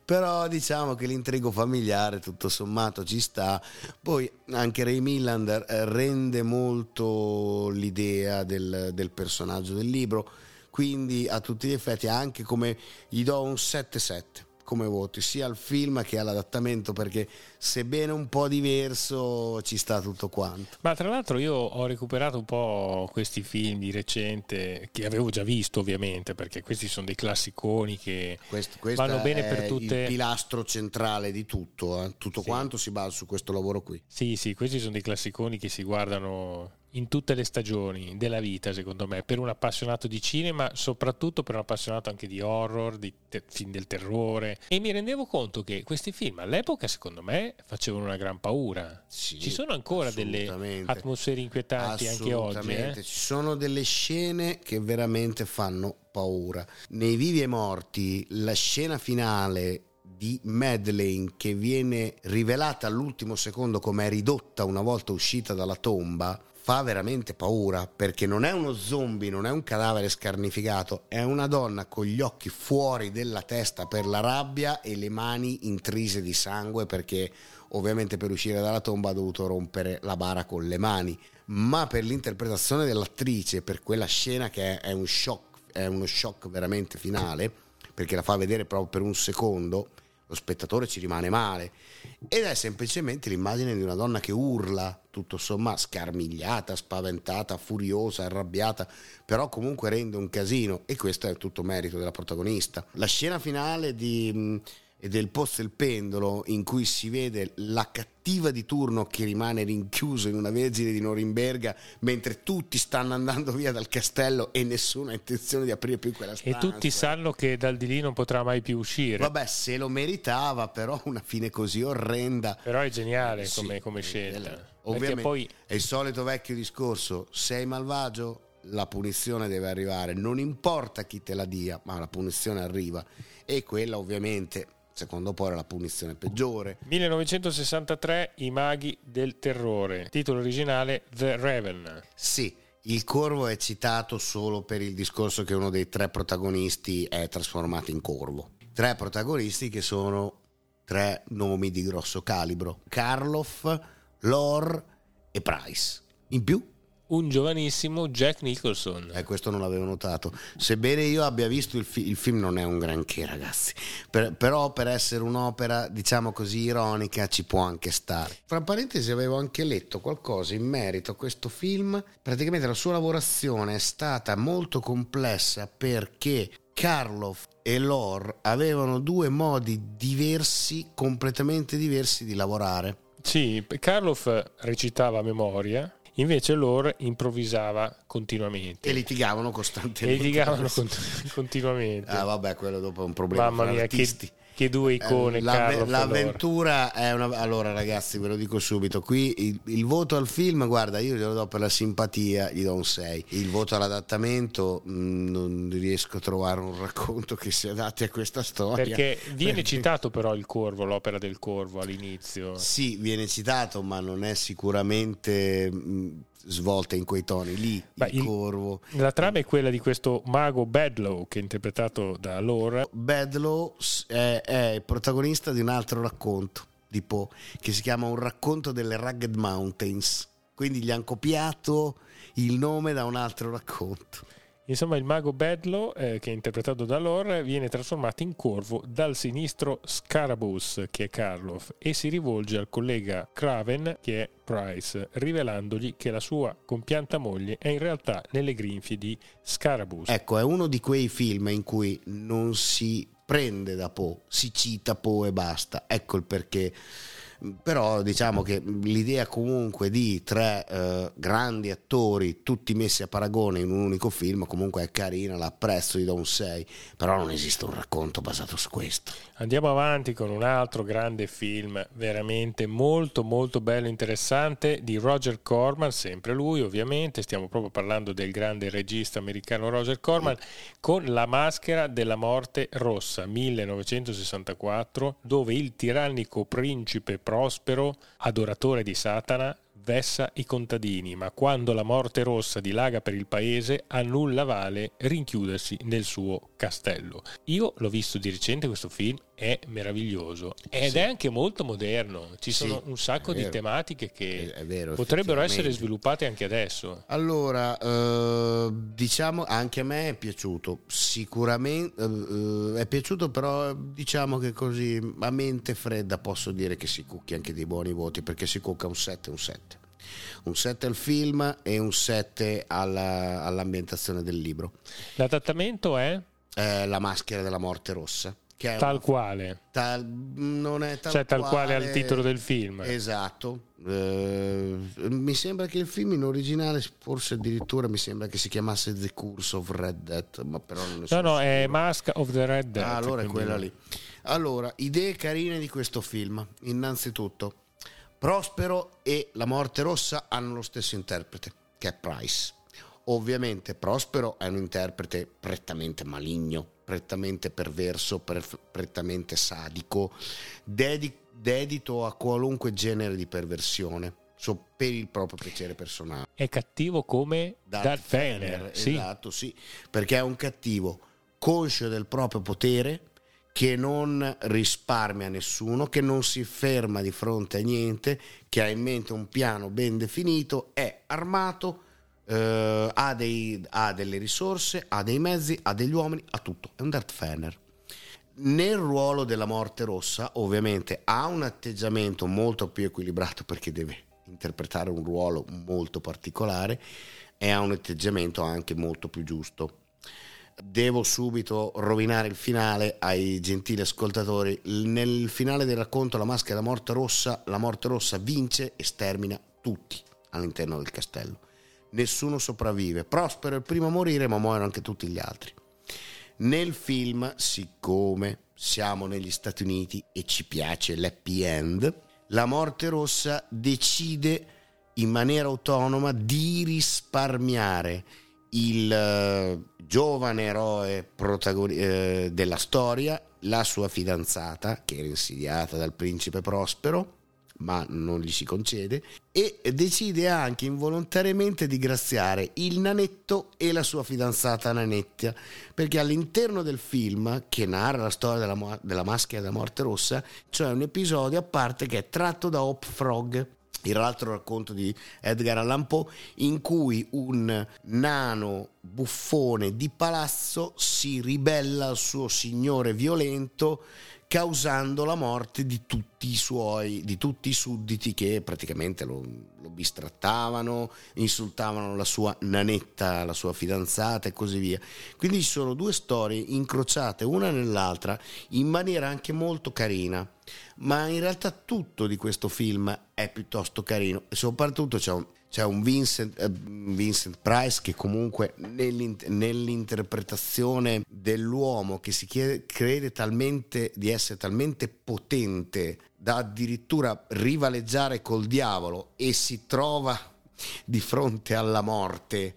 Però diciamo che l'intrigo familiare tutto sommato ci sta. Poi anche Ray Milland eh, rende molto l'idea del, del personaggio del libro, quindi a tutti gli effetti anche come gli do un 7-7 come voti, sia al film che all'adattamento, perché sebbene un po' diverso ci sta tutto quanto. Ma tra l'altro io ho recuperato un po' questi film di recente, che avevo già visto ovviamente, perché questi sono dei classiconi che questo, vanno bene per tutte... il pilastro centrale di tutto, eh? tutto sì. quanto si basa su questo lavoro qui. Sì, sì, questi sono dei classiconi che si guardano in tutte le stagioni della vita, secondo me, per un appassionato di cinema, soprattutto per un appassionato anche di horror, di te- film del terrore. E mi rendevo conto che questi film all'epoca, secondo me, facevano una gran paura. Sì, Ci sono ancora delle atmosfere inquietanti anche oggi. Eh? Ci sono delle scene che veramente fanno paura. Nei vivi e morti, la scena finale di Madeleine che viene rivelata all'ultimo secondo come è ridotta una volta uscita dalla tomba fa veramente paura perché non è uno zombie, non è un cadavere scarnificato, è una donna con gli occhi fuori della testa per la rabbia e le mani intrise di sangue perché ovviamente per uscire dalla tomba ha dovuto rompere la bara con le mani, ma per l'interpretazione dell'attrice, per quella scena che è, un shock, è uno shock veramente finale, perché la fa vedere proprio per un secondo, lo spettatore ci rimane male ed è semplicemente l'immagine di una donna che urla, tutto sommato scarmigliata, spaventata, furiosa, arrabbiata, però comunque rende un casino e questo è tutto merito della protagonista. La scena finale di e del posto del pendolo in cui si vede la cattiva di turno che rimane rinchiuso in una vergine di Norimberga mentre tutti stanno andando via dal castello e nessuno ha intenzione di aprire più quella stanza. E tutti sanno che dal di lì non potrà mai più uscire. Vabbè, se lo meritava, però una fine così orrenda. Però è geniale come, sì, come scelta. Ovviamente poi... è il solito vecchio discorso, sei malvagio, la punizione deve arrivare, non importa chi te la dia, ma la punizione arriva e quella ovviamente secondo poi era la punizione peggiore. 1963 I maghi del terrore, titolo originale The Raven. Sì, il corvo è citato solo per il discorso che uno dei tre protagonisti è trasformato in corvo. Tre protagonisti che sono tre nomi di grosso calibro: Karloff, Lore e Price. In più un giovanissimo Jack Nicholson. Eh, questo non l'avevo notato. Sebbene io abbia visto il, fi- il film, non è un granché, ragazzi. Per- però, per essere un'opera, diciamo così, ironica, ci può anche stare. Tra parentesi, avevo anche letto qualcosa in merito a questo film. Praticamente la sua lavorazione è stata molto complessa perché Karloff e Lore avevano due modi diversi, completamente diversi di lavorare. Sì, Karloff recitava a memoria Invece loro improvvisava continuamente. E litigavano costantemente. E litigavano cont- continuamente. Ah, vabbè, quello dopo è un problema. Mamma mia, che, che, due icone. Eh, la, l'avventura è una. Allora, ragazzi, ve lo dico subito: qui il, il, voto al film, guarda, io glielo do per la simpatia, gli do un 6. Il voto all'adattamento, mh, mm, non riesco a trovare un racconto che si adatti a questa storia. Perché viene perché... citato, però, il Corvo, l'opera del Corvo all'inizio. Sì, viene citato, ma non è sicuramente. Mh, mm, svolta in quei toni lì Beh, il, corvo la trama è quella di questo mago Bedlow che è interpretato da Lore Bedlow è, è protagonista di un altro racconto di Poe, che si chiama Un racconto delle Rugged Mountains. Quindi gli hanno copiato il nome da un altro racconto. Insomma, il mago Bedlo, eh, che è interpretato da Lore, viene trasformato in corvo dal sinistro Scarabus, che è Karloff, e si rivolge al collega Craven, che è Price, rivelandogli che la sua compianta moglie è in realtà nelle grinfie di Scarabus. Ecco, è uno di quei film in cui non si prende da Poe, si cita Poe e basta. Ecco il perché però diciamo che l'idea comunque di tre eh, grandi attori tutti messi a paragone in un unico film comunque è carina, l'apprezzo, gli do un 6, però non esiste un racconto basato su questo. Andiamo avanti con un altro grande film veramente molto molto bello e interessante di Roger Corman, sempre lui ovviamente, stiamo proprio parlando del grande regista americano Roger Corman, con La maschera della morte rossa 1964, dove il tirannico principe prospero, adoratore di Satana, vessa i contadini, ma quando la morte rossa dilaga per il paese, a nulla vale rinchiudersi nel suo castello. Io l'ho visto di recente questo film, è meraviglioso ed sì. è anche molto moderno. Ci sono sì, un sacco di tematiche che vero, potrebbero essere sviluppate anche adesso. Allora, eh, diciamo anche a me è piaciuto, sicuramente eh, è piaciuto, però diciamo che così a mente fredda posso dire che si cucchi anche dei buoni voti perché si cucca un 7 un 7 un 7 al film e un 7 alla, all'ambientazione del libro. L'adattamento è? Eh, la maschera della morte rossa. Che tal una, quale? Tal, non è tal cioè tal quale, quale al titolo del film. Esatto. Eh, mi sembra che il film in originale, forse addirittura mi sembra che si chiamasse The Curse of Red Death, ma però non ne so. No, no, sicuro. è Mask of the Red Death. Ah, allora è quella lì. Allora, idee carine di questo film. Innanzitutto, Prospero e La Morte Rossa hanno lo stesso interprete, che è Price. Ovviamente Prospero è un interprete prettamente maligno, prettamente perverso, per, prettamente sadico, dedi- dedito a qualunque genere di perversione per il proprio piacere personale. È cattivo come Darth, Darth Vader, sì. esatto, sì, perché è un cattivo conscio del proprio potere, che non risparmia nessuno, che non si ferma di fronte a niente, che ha in mente un piano ben definito, è armato, eh, ha, dei, ha, delle risorse, ha dei mezzi, ha degli uomini, ha tutto. È un Darth Fener. Nel ruolo della morte rossa, ovviamente, ha un atteggiamento molto più equilibrato perché deve interpretare un ruolo molto particolare e ha un atteggiamento anche molto più giusto devo subito rovinare il finale ai gentili ascoltatori. Nel finale del racconto La maschera della morte rossa, la morte rossa vince e stermina tutti all'interno del castello. Nessuno sopravvive. Prospero è il primo a morire, ma muoiono anche tutti gli altri. Nel film, siccome siamo negli Stati Uniti e ci piace l'happy end, la morte rossa decide in maniera autonoma di risparmiare il eh, giovane eroe protagoni- eh, della storia, la sua fidanzata, che era insidiata dal principe Prospero, ma non gli si concede, e decide anche involontariamente di graziare il nanetto e la sua fidanzata Nanettia, perché all'interno del film, che narra la storia della, della maschera della morte rossa, c'è un episodio a parte che è tratto da Hop Frog, l'altro racconto di Edgar Allan Poe in cui un nano buffone di palazzo si ribella al suo signore violento causando la morte di tutti i suoi di tutti i sudditi che praticamente lo, lo bistrattavano insultavano la sua nanetta la sua fidanzata e così via. Quindi ci sono due storie incrociate una nell'altra in maniera anche molto carina. Ma in realtà tutto di questo film è piuttosto carino e soprattutto c'è un, c'è un Vincent, uh, Vincent, Price che comunque nell'int- nell'interpretazione dell'uomo che si chiede, crede talmente di essere talmente potente da addirittura rivaleggiare col diavolo e si trova di fronte alla morte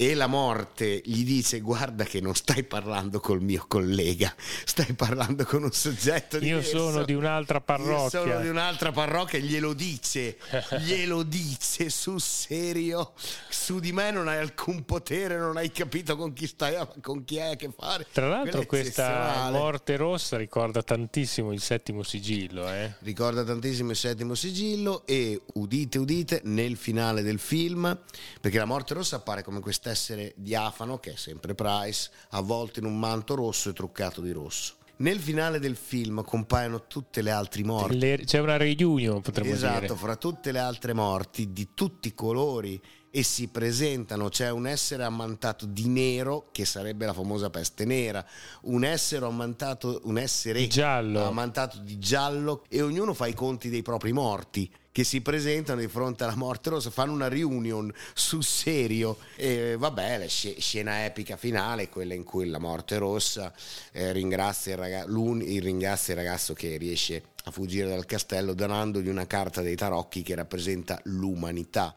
e la morte gli dice guarda che non stai parlando col mio collega, stai parlando con un soggetto Io diverso. sono di un'altra parrocchia. Io sono di un'altra parrocchia, glielo dice, glielo dice sul serio, su di me non hai alcun potere, non hai capito con chi stai, con chi hai a che fare. Tra l'altro questa morte rossa ricorda tantissimo il settimo sigillo, eh? Ricorda tantissimo il settimo sigillo e udite udite nel finale del film, perché la morte rossa appare come quest'essere diafano, che è sempre Price, avvolto in un manto rosso e truccato di rosso. Nel finale del film compaiono tutte le altre morti. Le- c'è una reunion, potremmo esatto, dire. fra tutte le altre morti di tutti i colori e si presentano, c'è un essere ammantato di nero che sarebbe la famosa peste nera, un essere ammantato, un essere giallo. ammantato di giallo e ognuno fa i conti dei propri morti che si presentano di fronte alla morte rossa, fanno una reunion sul serio e vabbè, la sc- scena epica finale, quella in cui la morte rossa eh, ringrazia, il raga- l'un- il ringrazia il ragazzo che riesce a fuggire dal castello donandogli una carta dei tarocchi che rappresenta l'umanità.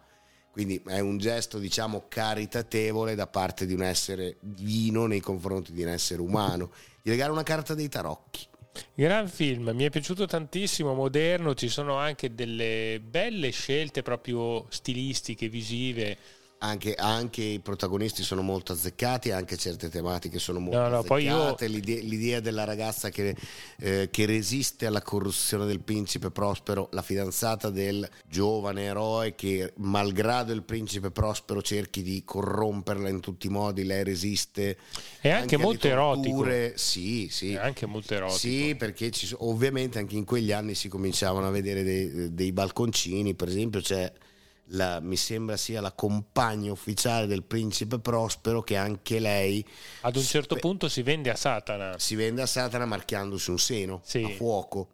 Quindi è un gesto, diciamo, caritatevole da parte di un essere divino nei confronti di un essere umano. Gli regala una carta dei tarocchi. Gran film, mi è piaciuto tantissimo, moderno, ci sono anche delle belle scelte proprio stilistiche, visive. Anche, anche i protagonisti sono molto azzeccati, anche certe tematiche sono molto No, no, poi io- azzeccate. L'idea, l'idea della ragazza che, eh, che resiste alla corruzione del principe Prospero, la fidanzata del giovane eroe che, malgrado il principe Prospero cerchi di corromperla in tutti i modi, lei resiste. È anche alle molto erotico. Sì, sì. È anche molto erotico. Sì, perché ci ovviamente anche in quegli anni si cominciavano a vedere dei, dei balconcini, per esempio c'è la, mi sembra sia la compagna ufficiale del principe Prospero che anche lei Ad un certo Beh, punto si vende a Satana. si vende a Satana marchiandosi un seno Sì. a fuoco.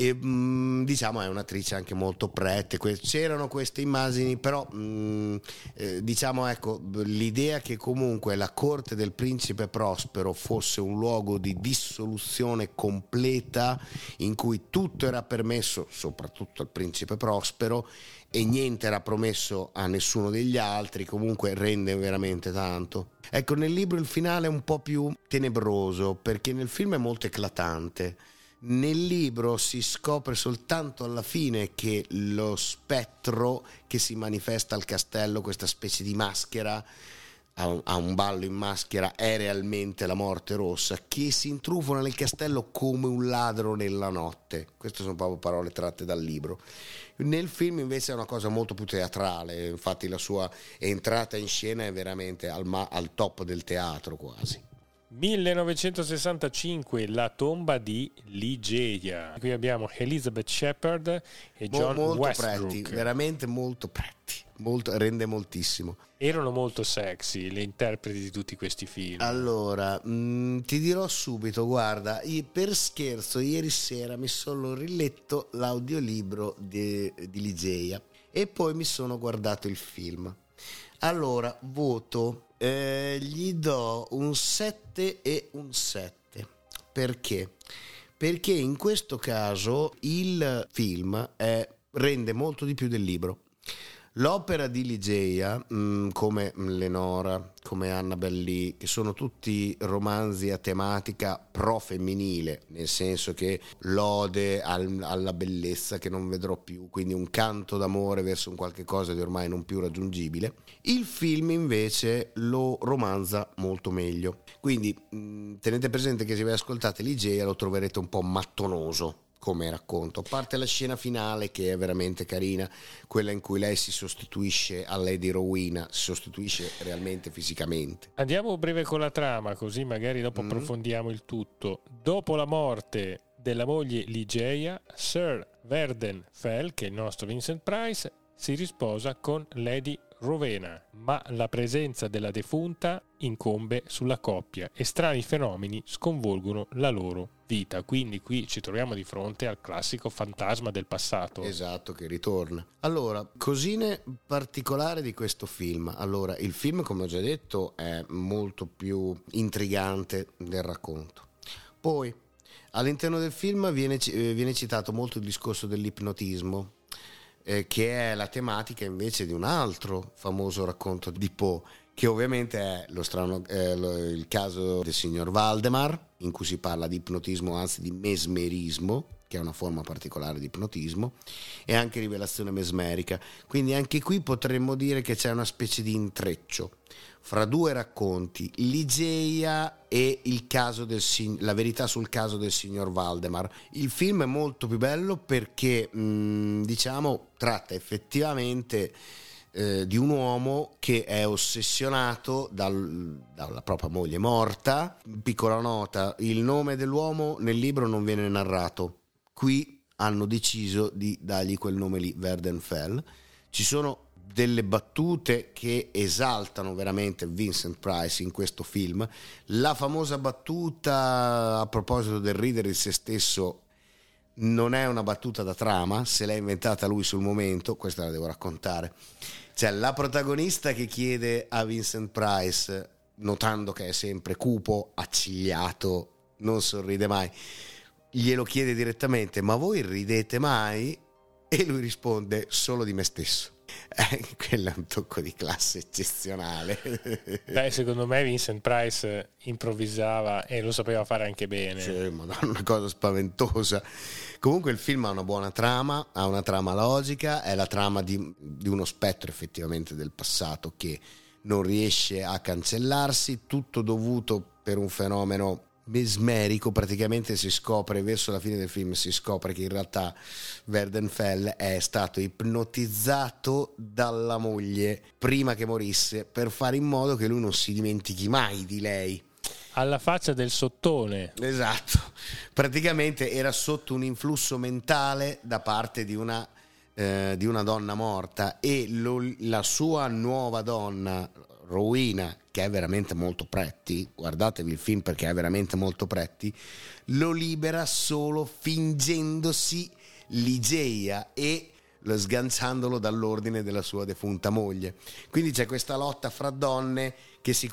E mh, diciamo è un'attrice anche molto prete. Que- C'erano queste immagini, però mh, eh, diciamo ecco l'idea che comunque la corte del principe Prospero fosse un luogo di dissoluzione completa in cui tutto era permesso, soprattutto al principe Prospero, e niente era promesso a nessuno degli altri, comunque rende veramente tanto. Ecco, nel libro il finale è un po' più tenebroso perché nel film è molto eclatante. Nel libro si scopre soltanto alla fine che lo spettro che si manifesta al castello, questa specie di maschera, a un, ballo in maschera, è realmente la morte rossa, che si intrufona nel castello come un ladro nella notte. Queste sono proprio parole tratte dal libro. Nel film invece è una cosa molto più teatrale, infatti la sua entrata in scena è veramente al, ma- al top del teatro quasi. 1965, La tomba di Ligeia. Qui abbiamo Elizabeth Shepard e Mo- John molto Westbrook. pretti, veramente molto pretti, molto- rende moltissimo. Erano molto sexy le interpreti di tutti questi film. Allora, mh, ti dirò subito, guarda, per scherzo ieri sera mi sono riletto l'audiolibro di, di Ligeia e poi mi sono guardato il film. Allora, voto, eh, gli do un 7 e un 7. Perché? Perché in questo caso il film è- rende molto di più del libro. L'opera di Ligeia, mh, come Lenora, come Annabelle Lee, che sono tutti romanzi a tematica pro-femminile, nel senso che lode al- alla bellezza che non vedrò più, quindi un canto d'amore verso un qualche cosa di ormai non più raggiungibile. Il film invece lo romanza molto meglio. Quindi mh, tenete presente che se vi ascoltate Ligeia lo troverete un po' mattonoso come racconto, a parte la scena finale che è veramente carina, quella in cui lei si sostituisce a Lady Rowena, si sostituisce realmente fisicamente. Andiamo breve con la trama, così magari dopo Mm. approfondiamo il tutto. Dopo la morte della moglie Ligeia, Sir Verden Fell, che è il nostro Vincent Price, si risposa con Lady Rowena, ma la presenza della defunta incombe sulla coppia e strani fenomeni sconvolgono la loro vita. Quindi qui ci troviamo di fronte al classico fantasma del passato. Esatto, che ritorna. Allora, cosine particolari di questo film. Allora, il film, come ho già detto, è molto più intrigante del racconto. Poi, all'interno del film viene, eh, viene citato molto il discorso dell'ipnotismo, eh, che è la tematica invece di un altro famoso racconto di Poe, che ovviamente è lo strano, eh, lo, il caso del signor Valdemar, in cui si parla di ipnotismo, anzi di mesmerismo, che è una forma particolare di ipnotismo, e anche rivelazione mesmerica. Quindi anche qui potremmo dire che c'è una specie di intreccio fra due racconti, Ligeia e del, la verità sul caso del signor Valdemar. Il film è molto più bello perché, mh, diciamo, tratta effettivamente eh, di un uomo che è ossessionato dal, dalla propria moglie morta. Piccola nota, il nome dell'uomo nel libro non viene narrato. Qui hanno deciso di dargli quel nome lì, Verdenfell. Ci sono delle battute che esaltano veramente Vincent Price in questo film. La famosa battuta a proposito del ridere di se stesso non è una battuta da trama, se l'ha inventata lui sul momento, questa la devo raccontare. Cioè, la protagonista che chiede a Vincent Price, notando che è sempre cupo, accigliato, non sorride mai, glielo chiede direttamente, ma voi ridete mai? E lui risponde, solo di me stesso. Eh, quello è un tocco di classe eccezionale. Beh, secondo me Vincent Price improvvisava e lo sapeva fare anche bene. Sì, madonna, una cosa spaventosa. Comunque il film ha una buona trama, ha una trama logica, è la trama di, di uno spettro effettivamente del passato che non riesce a cancellarsi, tutto dovuto per un fenomeno mesmerico praticamente si scopre verso la fine del film si scopre che in realtà Verdenfell è stato ipnotizzato dalla moglie prima che morisse per fare in modo che lui non si dimentichi mai di lei. Alla faccia del sottone. Esatto. Praticamente era sotto un influsso mentale da parte di una eh, di una donna morta e lo, la sua nuova donna Rowena, che è veramente molto pretti, guardatevi il film perché è veramente molto pretti, lo libera solo fingendosi Ligeia e sganciandolo dall'ordine della sua defunta moglie. Quindi c'è questa lotta fra donne che si,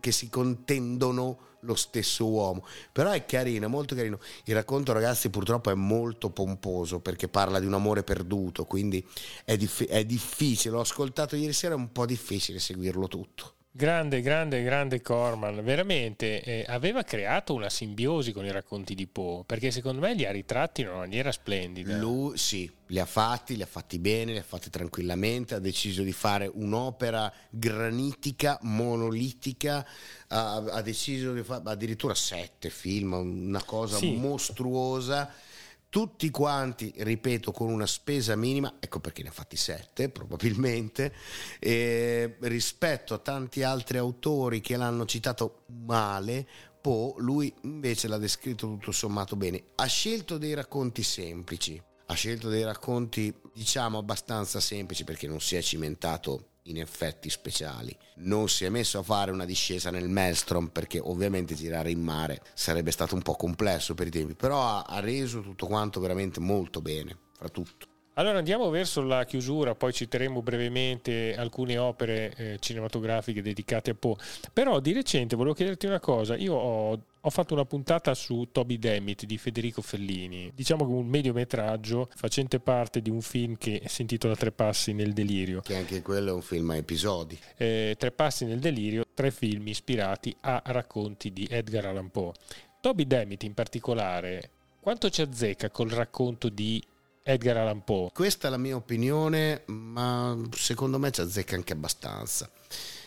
che si contendono lo stesso uomo. Però è carino, molto carino. Il racconto, ragazzi, purtroppo è molto pomposo perché parla di un amore perduto, quindi è, dif- è difficile. L'ho ascoltato ieri sera, è un po' difficile seguirlo tutto. Grande, grande, grande Corman, veramente eh, aveva creato una simbiosi con i racconti di Poe, perché secondo me li ha ritratti in una maniera splendida. Lui sì, li ha fatti, li ha fatti bene, li ha fatti tranquillamente, ha deciso di fare un'opera granitica, monolitica, ha, ha deciso di fare addirittura sette film, una cosa sì. mostruosa tutti quanti, ripeto, con una spesa minima, ecco perché ne ha fatti sette probabilmente, eh, rispetto a tanti altri autori che l'hanno citato male, Poe, lui invece l'ha descritto tutto sommato bene. Ha scelto dei racconti semplici, ha scelto dei racconti diciamo abbastanza semplici perché non si è cimentato in effetti speciali. Non si è messo a fare una discesa nel maelstrom perché ovviamente girare in mare sarebbe stato un po' complesso per i tempi, però ha, ha reso tutto quanto veramente molto bene, fra tutto. Allora andiamo verso la chiusura, poi citeremo brevemente alcune opere eh, cinematografiche dedicate a Poe. Però di recente volevo chiederti una cosa, io ho, ho, fatto una puntata su Toby Dammit di Federico Fellini, diciamo che un mediometraggio facente parte di un film che si intitola Tre passi nel delirio. Che anche quello è un film a episodi. Eh, tre passi nel delirio, tre film ispirati a racconti di Edgar Allan Poe. Toby Dammit in particolare, quanto ci azzecca col racconto di Edgar Allan Poe. Questa è la mia opinione, ma secondo me ci azzecca anche abbastanza.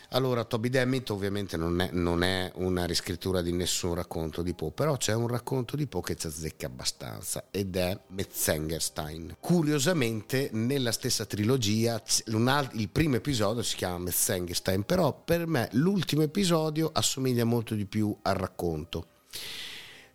Allora, Toby Dammit ovviamente non è, non è, una riscrittura di nessun racconto di Poe, però c'è un racconto di Poe che ci azzecca abbastanza ed è Metzengerstein. Curiosamente, nella stessa trilogia, il primo episodio si chiama Metzengerstein, però per me l'ultimo episodio assomiglia molto di più al racconto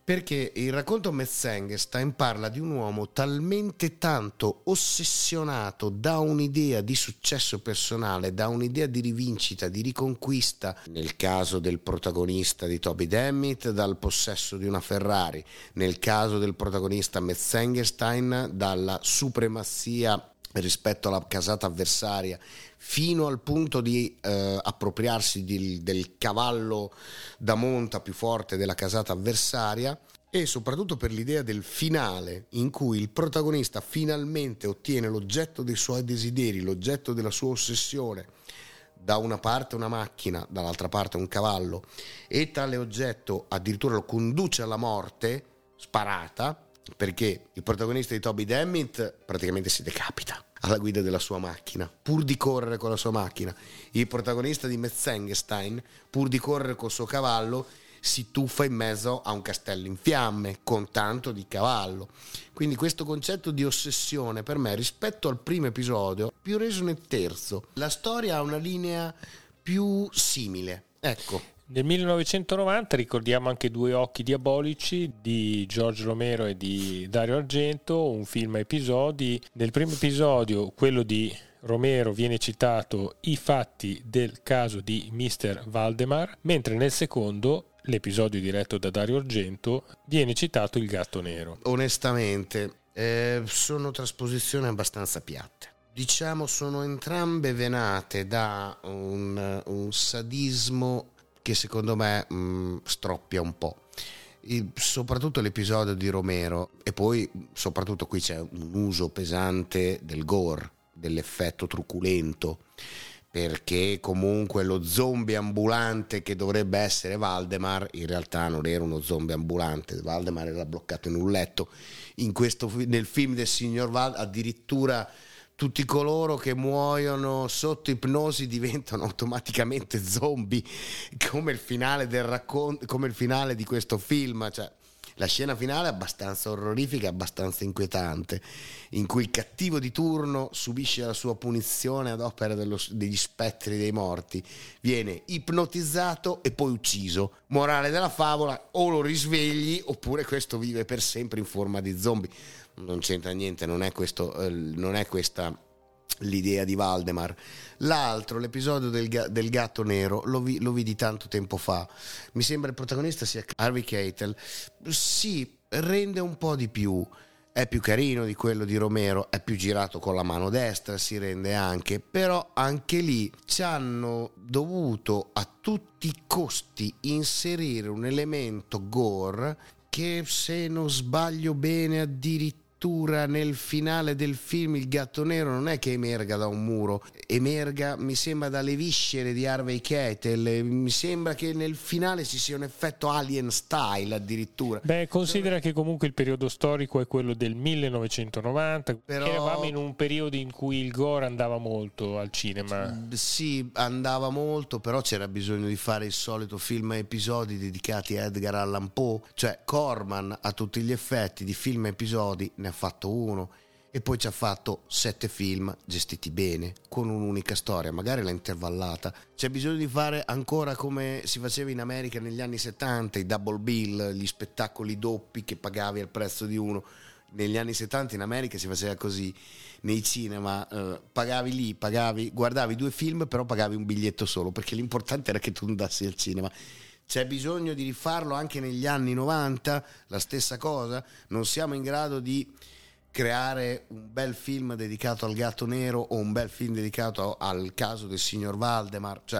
perché il racconto Metzengerstein parla di un uomo talmente tanto ossessionato da un'idea di successo personale, da un'idea di rivincita, di riconquista, nel caso del protagonista di Toby Dammit, dal possesso di una Ferrari, nel caso del protagonista Metzengerstein, dalla supremazia rispetto alla casata avversaria fino al punto di eh, appropriarsi di, del cavallo da monta più forte della casata avversaria e soprattutto per l'idea del finale in cui il protagonista finalmente ottiene l'oggetto dei suoi desideri, l'oggetto della sua ossessione da una parte una macchina, dall'altra parte un cavallo, e tale oggetto addirittura lo conduce alla morte sparata, perché il protagonista di Toby Dammit praticamente si decapita alla guida della sua macchina, pur di correre con la sua macchina. Il protagonista di Metzengerstein, pur di correre col suo cavallo, si tuffa in mezzo a un castello in fiamme con tanto di cavallo. Quindi questo concetto di ossessione per me rispetto al primo episodio più reso nel terzo. La storia ha una linea più simile. Ecco. Nel 1990 ricordiamo anche Due occhi diabolici di George Romero e di Dario Argento, un film a episodi. Nel primo episodio, quello di Romero, viene citato i fatti del caso di Mr. Valdemar, mentre nel secondo l'episodio diretto da Dario Argento, viene citato il gatto nero. Onestamente, eh, sono trasposizioni abbastanza piatte. Diciamo, sono entrambe venate da un, un sadismo che secondo me mh, mm, stroppia un po'. Il, soprattutto l'episodio di Romero e poi soprattutto qui c'è un uso pesante del gore, dell'effetto truculento perché comunque lo zombie ambulante che dovrebbe essere Valdemar in realtà non era uno zombie ambulante, Valdemar era bloccato in un letto. In questo, nel film del signor Val addirittura tutti coloro che muoiono sotto ipnosi diventano automaticamente zombie, come il finale, del raccon- come il finale di questo film. Cioè, la scena finale è abbastanza orrorifica, abbastanza inquietante, in cui il cattivo di turno subisce la sua punizione ad opera dello, degli spettri dei morti, viene ipnotizzato e poi ucciso. Morale della favola, o lo risvegli oppure questo vive per sempre in forma di zombie. Non c'entra niente, non è, questo, eh, non è questa l'idea di Valdemar. L'altro, l'episodio del, del gatto nero, lo, vi, lo, vidi tanto tempo fa. Mi sembra il protagonista sia Harvey Keitel. Si rende un po' di più. È più carino di quello di Romero, è più girato con la mano destra, si rende anche, però anche lì ci hanno dovuto a tutti i costi inserire un elemento gore che se non sbaglio bene addirittura addirittura nel finale del film il gatto nero non è che emerga da un muro, emerga mi sembra dalle viscere di Harvey Keitel, mi sembra che nel finale ci sia un effetto alien style addirittura. Beh, considera che comunque il periodo storico è quello del 1990, Però... eravamo in un periodo in cui il gore andava molto al cinema. Sì, andava molto, però c'era bisogno di fare il solito film a episodi dedicati a Edgar Allan Poe, cioè Corman a tutti gli effetti di film a episodi ne ha fatto uno e poi ci ha fatto sette film gestiti bene, con un'unica storia, magari l'ha intervallata. C'è bisogno di fare ancora come si faceva in America negli anni 70, i double bill, gli spettacoli doppi che pagavi al prezzo di uno. Negli anni 70 in America si faceva così, nei cinema eh, pagavi lì, pagavi, guardavi due film, però pagavi un biglietto solo, perché l'importante era che tu andassi al cinema. C'è bisogno di rifarlo anche negli anni 90, la stessa cosa, non siamo in grado di creare un bel film dedicato al gatto nero o un bel film dedicato al caso del signor Valdemar, cioè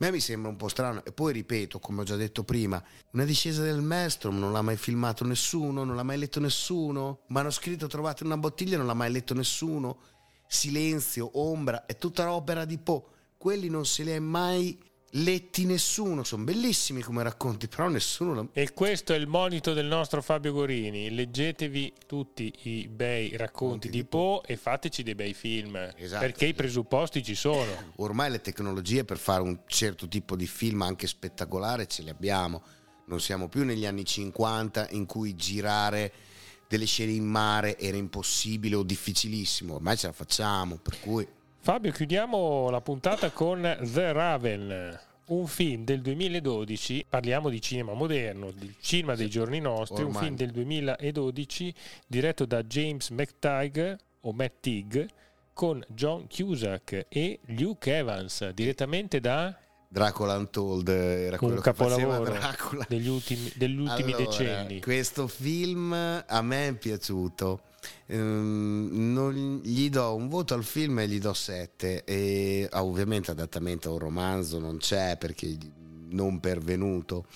a me mi sembra un po' strano. E poi ripeto, come ho già detto prima, una discesa del maestro non l'ha mai filmato nessuno, non l'ha mai letto nessuno, manoscritto trovato in una bottiglia non l'ha mai letto nessuno, silenzio, ombra, è tutta opera di Poe, quelli non se li è mai letti nessuno, sono bellissimi come racconti, però nessuno lo... E questo è il monito del nostro Fabio Gorini, leggetevi tutti i bei racconti di, Poe e fateci dei bei film, esatto. perché i presupposti ci sono. Ormai le tecnologie per fare un certo tipo di film anche spettacolare ce le abbiamo, non siamo più negli anni 50 in cui girare delle scene in mare era impossibile o difficilissimo, ormai ce la facciamo, per cui... Fabio, chiudiamo la puntata con The Raven, un film del 2012, parliamo di cinema moderno, del cinema dei giorni nostri, Ormai. un film del 2012 diretto da James McTighe o Matt Tig con John Cusack e Luke Evans, direttamente da Dracula Untold era quello un capolavoro degli ultimi, degli ultimi allora, decenni. Questo film a me è piaciuto Ehm, non gli do un voto al film e gli do 7 e ah, ovviamente adattamento a un romanzo non c'è perché non pervenuto.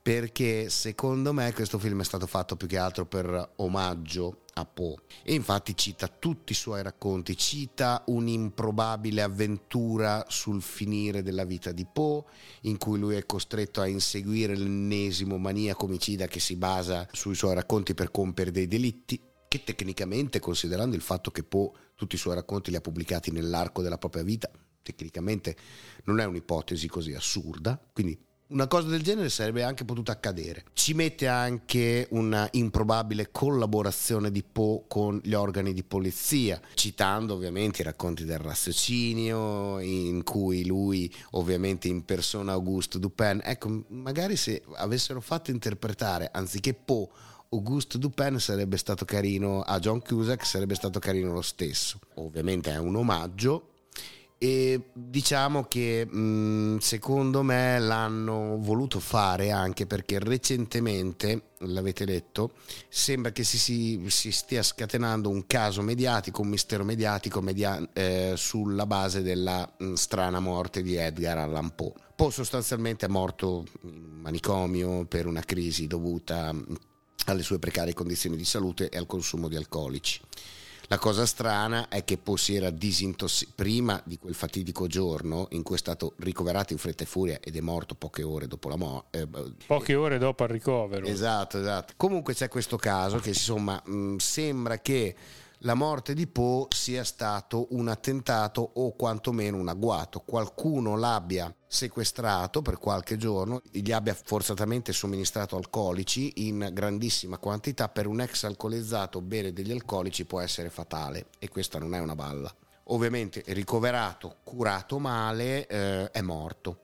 Perché secondo me questo film è stato fatto più che altro per omaggio a Poe e infatti cita tutti i suoi racconti, cita un'improbabile avventura sul finire della vita di Poe in cui lui è costretto a inseguire l'ennesimo maniaco omicida che si basa sui suoi racconti per compiere dei delitti che tecnicamente considerando il fatto che Poe tutti i suoi racconti li ha pubblicati nell'arco della propria vita tecnicamente non è un'ipotesi così assurda quindi una cosa del genere sarebbe anche potuta accadere. Ci mette anche una improbabile collaborazione di Poe con gli organi di polizia, citando ovviamente i racconti del raziocinio, in cui lui ovviamente impersona Auguste Dupin. Ecco, magari se avessero fatto interpretare, anziché Poe, Auguste Dupin sarebbe stato carino a John Cusack, sarebbe stato carino lo stesso. Ovviamente è un omaggio, e diciamo che mh, secondo me l'hanno voluto fare anche perché recentemente, l'avete letto, sembra che si, si, si stia scatenando un caso mediatico, un mistero mediatico media, eh, sulla base della mh, strana morte di Edgar Allan Poe. Poe sostanzialmente è morto in manicomio per una crisi dovuta alle sue precarie condizioni di salute e al consumo di alcolici. La cosa strana è che poi si era disintossicato prima di quel fatidico giorno in cui è stato ricoverato in fretta e furia ed è morto poche ore dopo la morte. Eh, poche ore dopo il ricovero. Esatto, esatto. Comunque c'è questo caso che insomma mh, sembra che la morte di Poe sia stato un attentato o quantomeno un agguato. Qualcuno l'abbia sequestrato per qualche giorno, gli abbia forzatamente somministrato alcolici in grandissima quantità. Per un ex alcolizzato bere degli alcolici può essere fatale e questa non è una balla. Ovviamente ricoverato, curato male, eh, è morto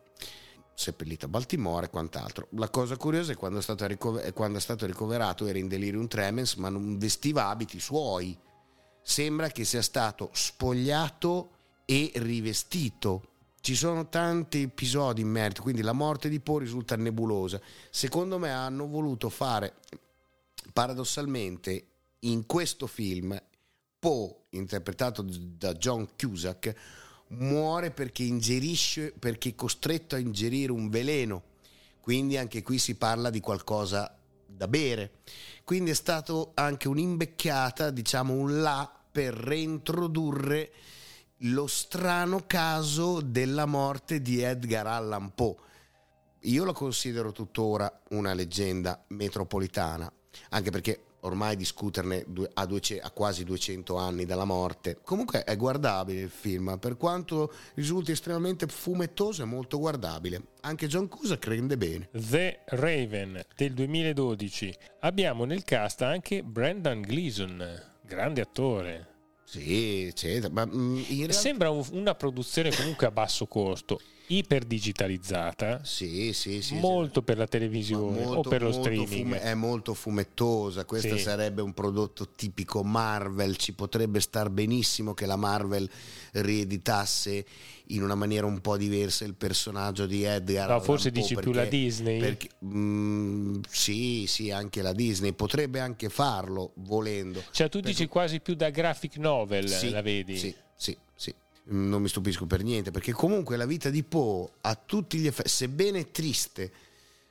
seppellito a Baltimora e quant'altro. La cosa curiosa è quando è stato, ricover- quando è stato ricoverato era in delirium tremens ma non vestiva abiti suoi sembra che sia stato spogliato e rivestito. Ci sono tanti episodi in merito, quindi la morte di Poe risulta nebulosa. Secondo me hanno voluto fare, paradossalmente, in questo film, Poe, interpretato da John Cusack, muore perché ingerisce, perché è costretto a ingerire un veleno. Quindi anche qui si parla di qualcosa da bere. Quindi è stato anche un'imbecchiata, diciamo un là per reintrodurre lo strano caso della morte di Edgar Allan Poe. Io lo considero tuttora una leggenda metropolitana, anche perché ormai discuterne a, a, quasi 200 anni dalla morte. Comunque è guardabile il film, per quanto risulti estremamente fumettoso è molto guardabile. Anche John Cusack rende bene. The Raven del 2012. Abbiamo nel cast anche Brendan Gleeson, grande attore. Sì, eccetera. Ma, mm, realtà... Sembra una produzione comunque a basso costo iperdigitalizzata, sì, sì, sì, molto sì. per la televisione molto, o per lo streaming. Fume, è molto fumettosa, questo sì. sarebbe un prodotto tipico Marvel, ci potrebbe star benissimo che la Marvel rieditasse in una maniera un po' diversa il personaggio di Edgar. No, forse dici perché, più la Disney. Perché, mm, sì, sì, anche la Disney potrebbe anche farlo volendo. Cioè tu dici quasi più da graphic novel, sì, la vedi? Sì, sì, sì non mi stupisco per niente, perché comunque la vita di Poe ha tutti gli effetti, sebbene triste,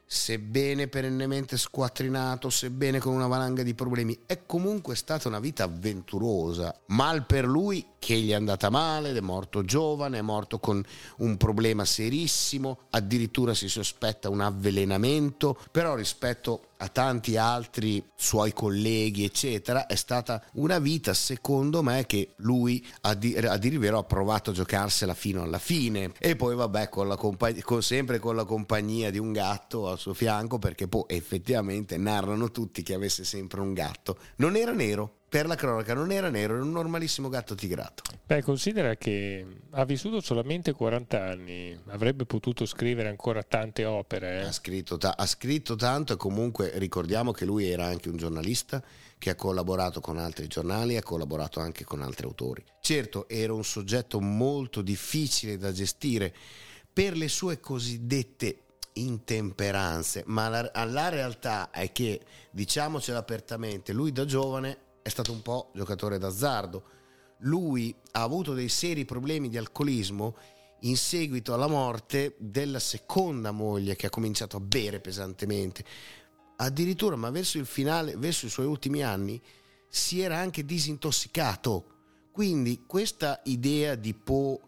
sebbene perennemente squattrinato, sebbene con una valanga di problemi, è comunque stata una vita avventurosa. Mal per lui che gli è andata male, è morto giovane, è morto con un problema serissimo, addirittura si sospetta un avvelenamento, però rispetto a tanti altri suoi colleghi, eccetera, è stata una vita, secondo me, che lui a, di- a dire il vero ha provato a giocarsela fino alla fine. E poi, vabbè, con la compagn- con, sempre con la compagnia di un gatto al suo fianco, perché poi effettivamente narrano tutti che avesse sempre un gatto. Non era nero, per la cronaca non era nero, era un normalissimo gatto tigrato. Beh, considera che ha vissuto solamente 40 anni, avrebbe potuto scrivere ancora tante opere. Eh? Ha, scritto ta- ha scritto tanto e comunque ricordiamo che lui era anche un giornalista che ha collaborato con altri giornali e ha collaborato anche con altri autori. Certo, era un soggetto molto difficile da gestire per le sue cosiddette intemperanze, ma la, la realtà è che, diciamocelo apertamente, lui da giovane è stato un po' giocatore d'azzardo. Lui ha avuto dei seri problemi di alcolismo in seguito alla morte della seconda moglie che ha cominciato a bere pesantemente. Addirittura, ma verso il finale, verso i suoi ultimi anni, si era anche disintossicato. Quindi questa idea di Poe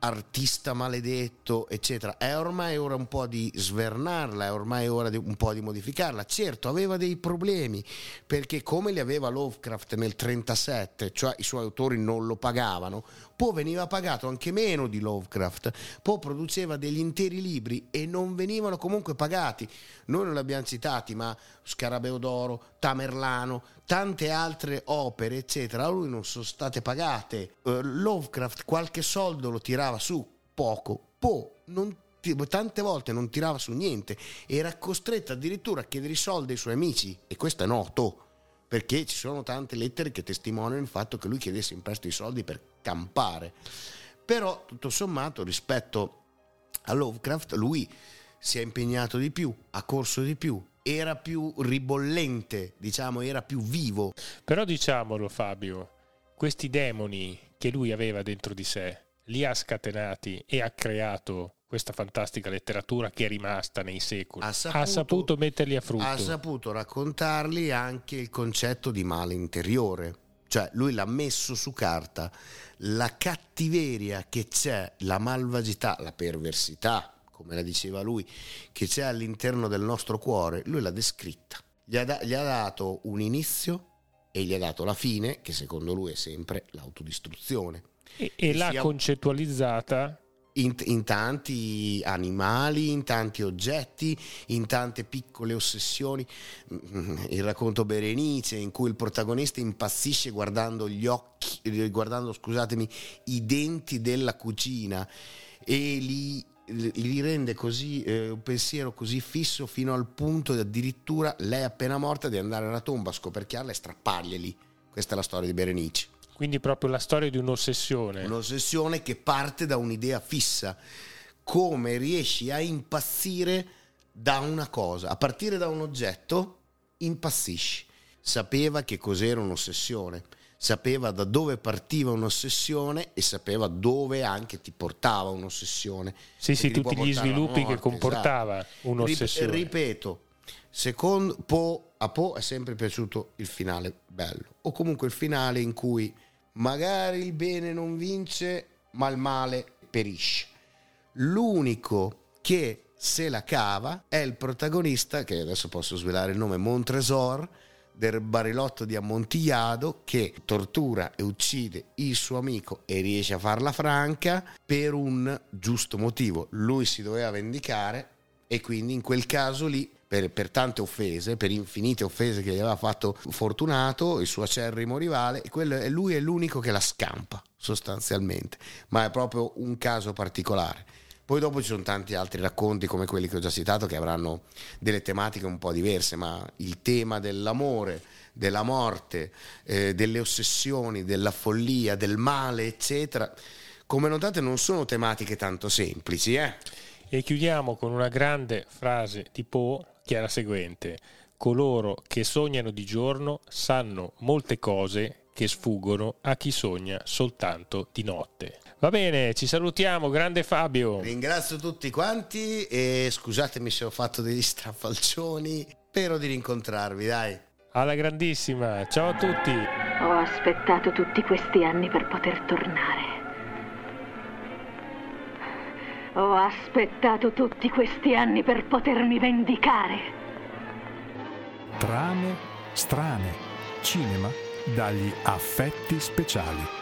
artista maledetto, eccetera. È ormai ora un po' di svernarla, è ormai ora di, un po' di modificarla. Certo, aveva dei problemi, perché come li aveva Lovecraft nel 1937, cioè i suoi autori non lo pagavano, Poe veniva pagato anche meno di Lovecraft. Poe produceva degli interi libri e non venivano comunque pagati. Noi non li abbiamo citati, ma Scarabeo d'Oro, Tamerlano, tante altre opere, eccetera, a lui non sono state pagate. Uh, Lovecraft qualche soldo lo tirava su, poco. Poe non tante volte non tirava su niente, era costretto addirittura a chiedere i soldi ai suoi amici e questo è noto perché ci sono tante lettere che testimoniano il fatto che lui chiedesse in prestito i soldi per campare. Però tutto sommato rispetto a Lovecraft lui si è impegnato di più, ha corso di più, era più ribollente, diciamo, era più vivo. Però diciamolo Fabio, questi demoni che lui aveva dentro di sé, li ha scatenati e ha creato questa fantastica letteratura che è rimasta nei secoli. Ha saputo, ha saputo metterli a frutto. Ha saputo raccontarli anche il concetto di male interiore. Cioè lui l'ha messo su carta la cattiveria che c'è, la malvagità, la perversità, come la diceva lui, che c'è all'interno del nostro cuore, lui l'ha descritta. Gli ha, da, gli ha dato un inizio e gli ha dato la fine, che secondo lui è sempre l'autodistruzione. E, e l'ha sia... concettualizzata in, in, tanti animali, in tanti oggetti, in tante piccole ossessioni. Mm, il racconto Berenice in cui il protagonista impazzisce guardando gli occhi, guardando, scusatemi, i denti della cucina e li, li rende così eh, un pensiero così fisso fino al punto di addirittura lei appena morta di andare alla tomba a scoperchiarla e strapparglieli. Questa è la storia di Berenice. Quindi proprio la storia di un'ossessione. Un'ossessione che parte da un'idea fissa. Come riesci a impazzire da una cosa, a partire da un oggetto, impazzisci. Sapeva che cos'era un'ossessione, sapeva da dove partiva un'ossessione e sapeva dove anche ti portava un'ossessione. Sì, sì, tutti gli sviluppi morte, che comportava esatto. un'ossessione. Ripeto, secondo Po, a Po è sempre piaciuto il finale bello, o comunque il finale in cui magari il bene non vince, ma il male perisce. L'unico che se la cava è il protagonista, che adesso posso svelare il nome, Montresor, del barilotto di Ammontillado che tortura e uccide il suo amico e riesce a farla franca per un giusto motivo. Lui si doveva vendicare e quindi in quel caso lì per, per, tante offese, per infinite offese che gli aveva fatto Fortunato, il suo acerrimo rivale, e quello, lui è l'unico che la scampa sostanzialmente, ma è proprio un caso particolare. Poi dopo ci sono tanti altri racconti come quelli che ho già citato che avranno delle tematiche un po' diverse, ma il tema dell'amore, della morte, eh, delle ossessioni, della follia, del male, eccetera, come notate non sono tematiche tanto semplici. Eh? E chiudiamo con una grande frase di Poe che è la seguente. Coloro che sognano di giorno sanno molte cose che sfuggono a chi sogna soltanto di notte. Va bene, ci salutiamo, grande Fabio. Ringrazio tutti quanti e scusatemi se ho fatto degli strafalcioni. Spero di rincontrarvi, dai. Alla grandissima, ciao a tutti. Ho aspettato tutti questi anni per poter tornare. Ho aspettato tutti questi anni per potermi vendicare. Trame strane. Cinema dagli affetti speciali.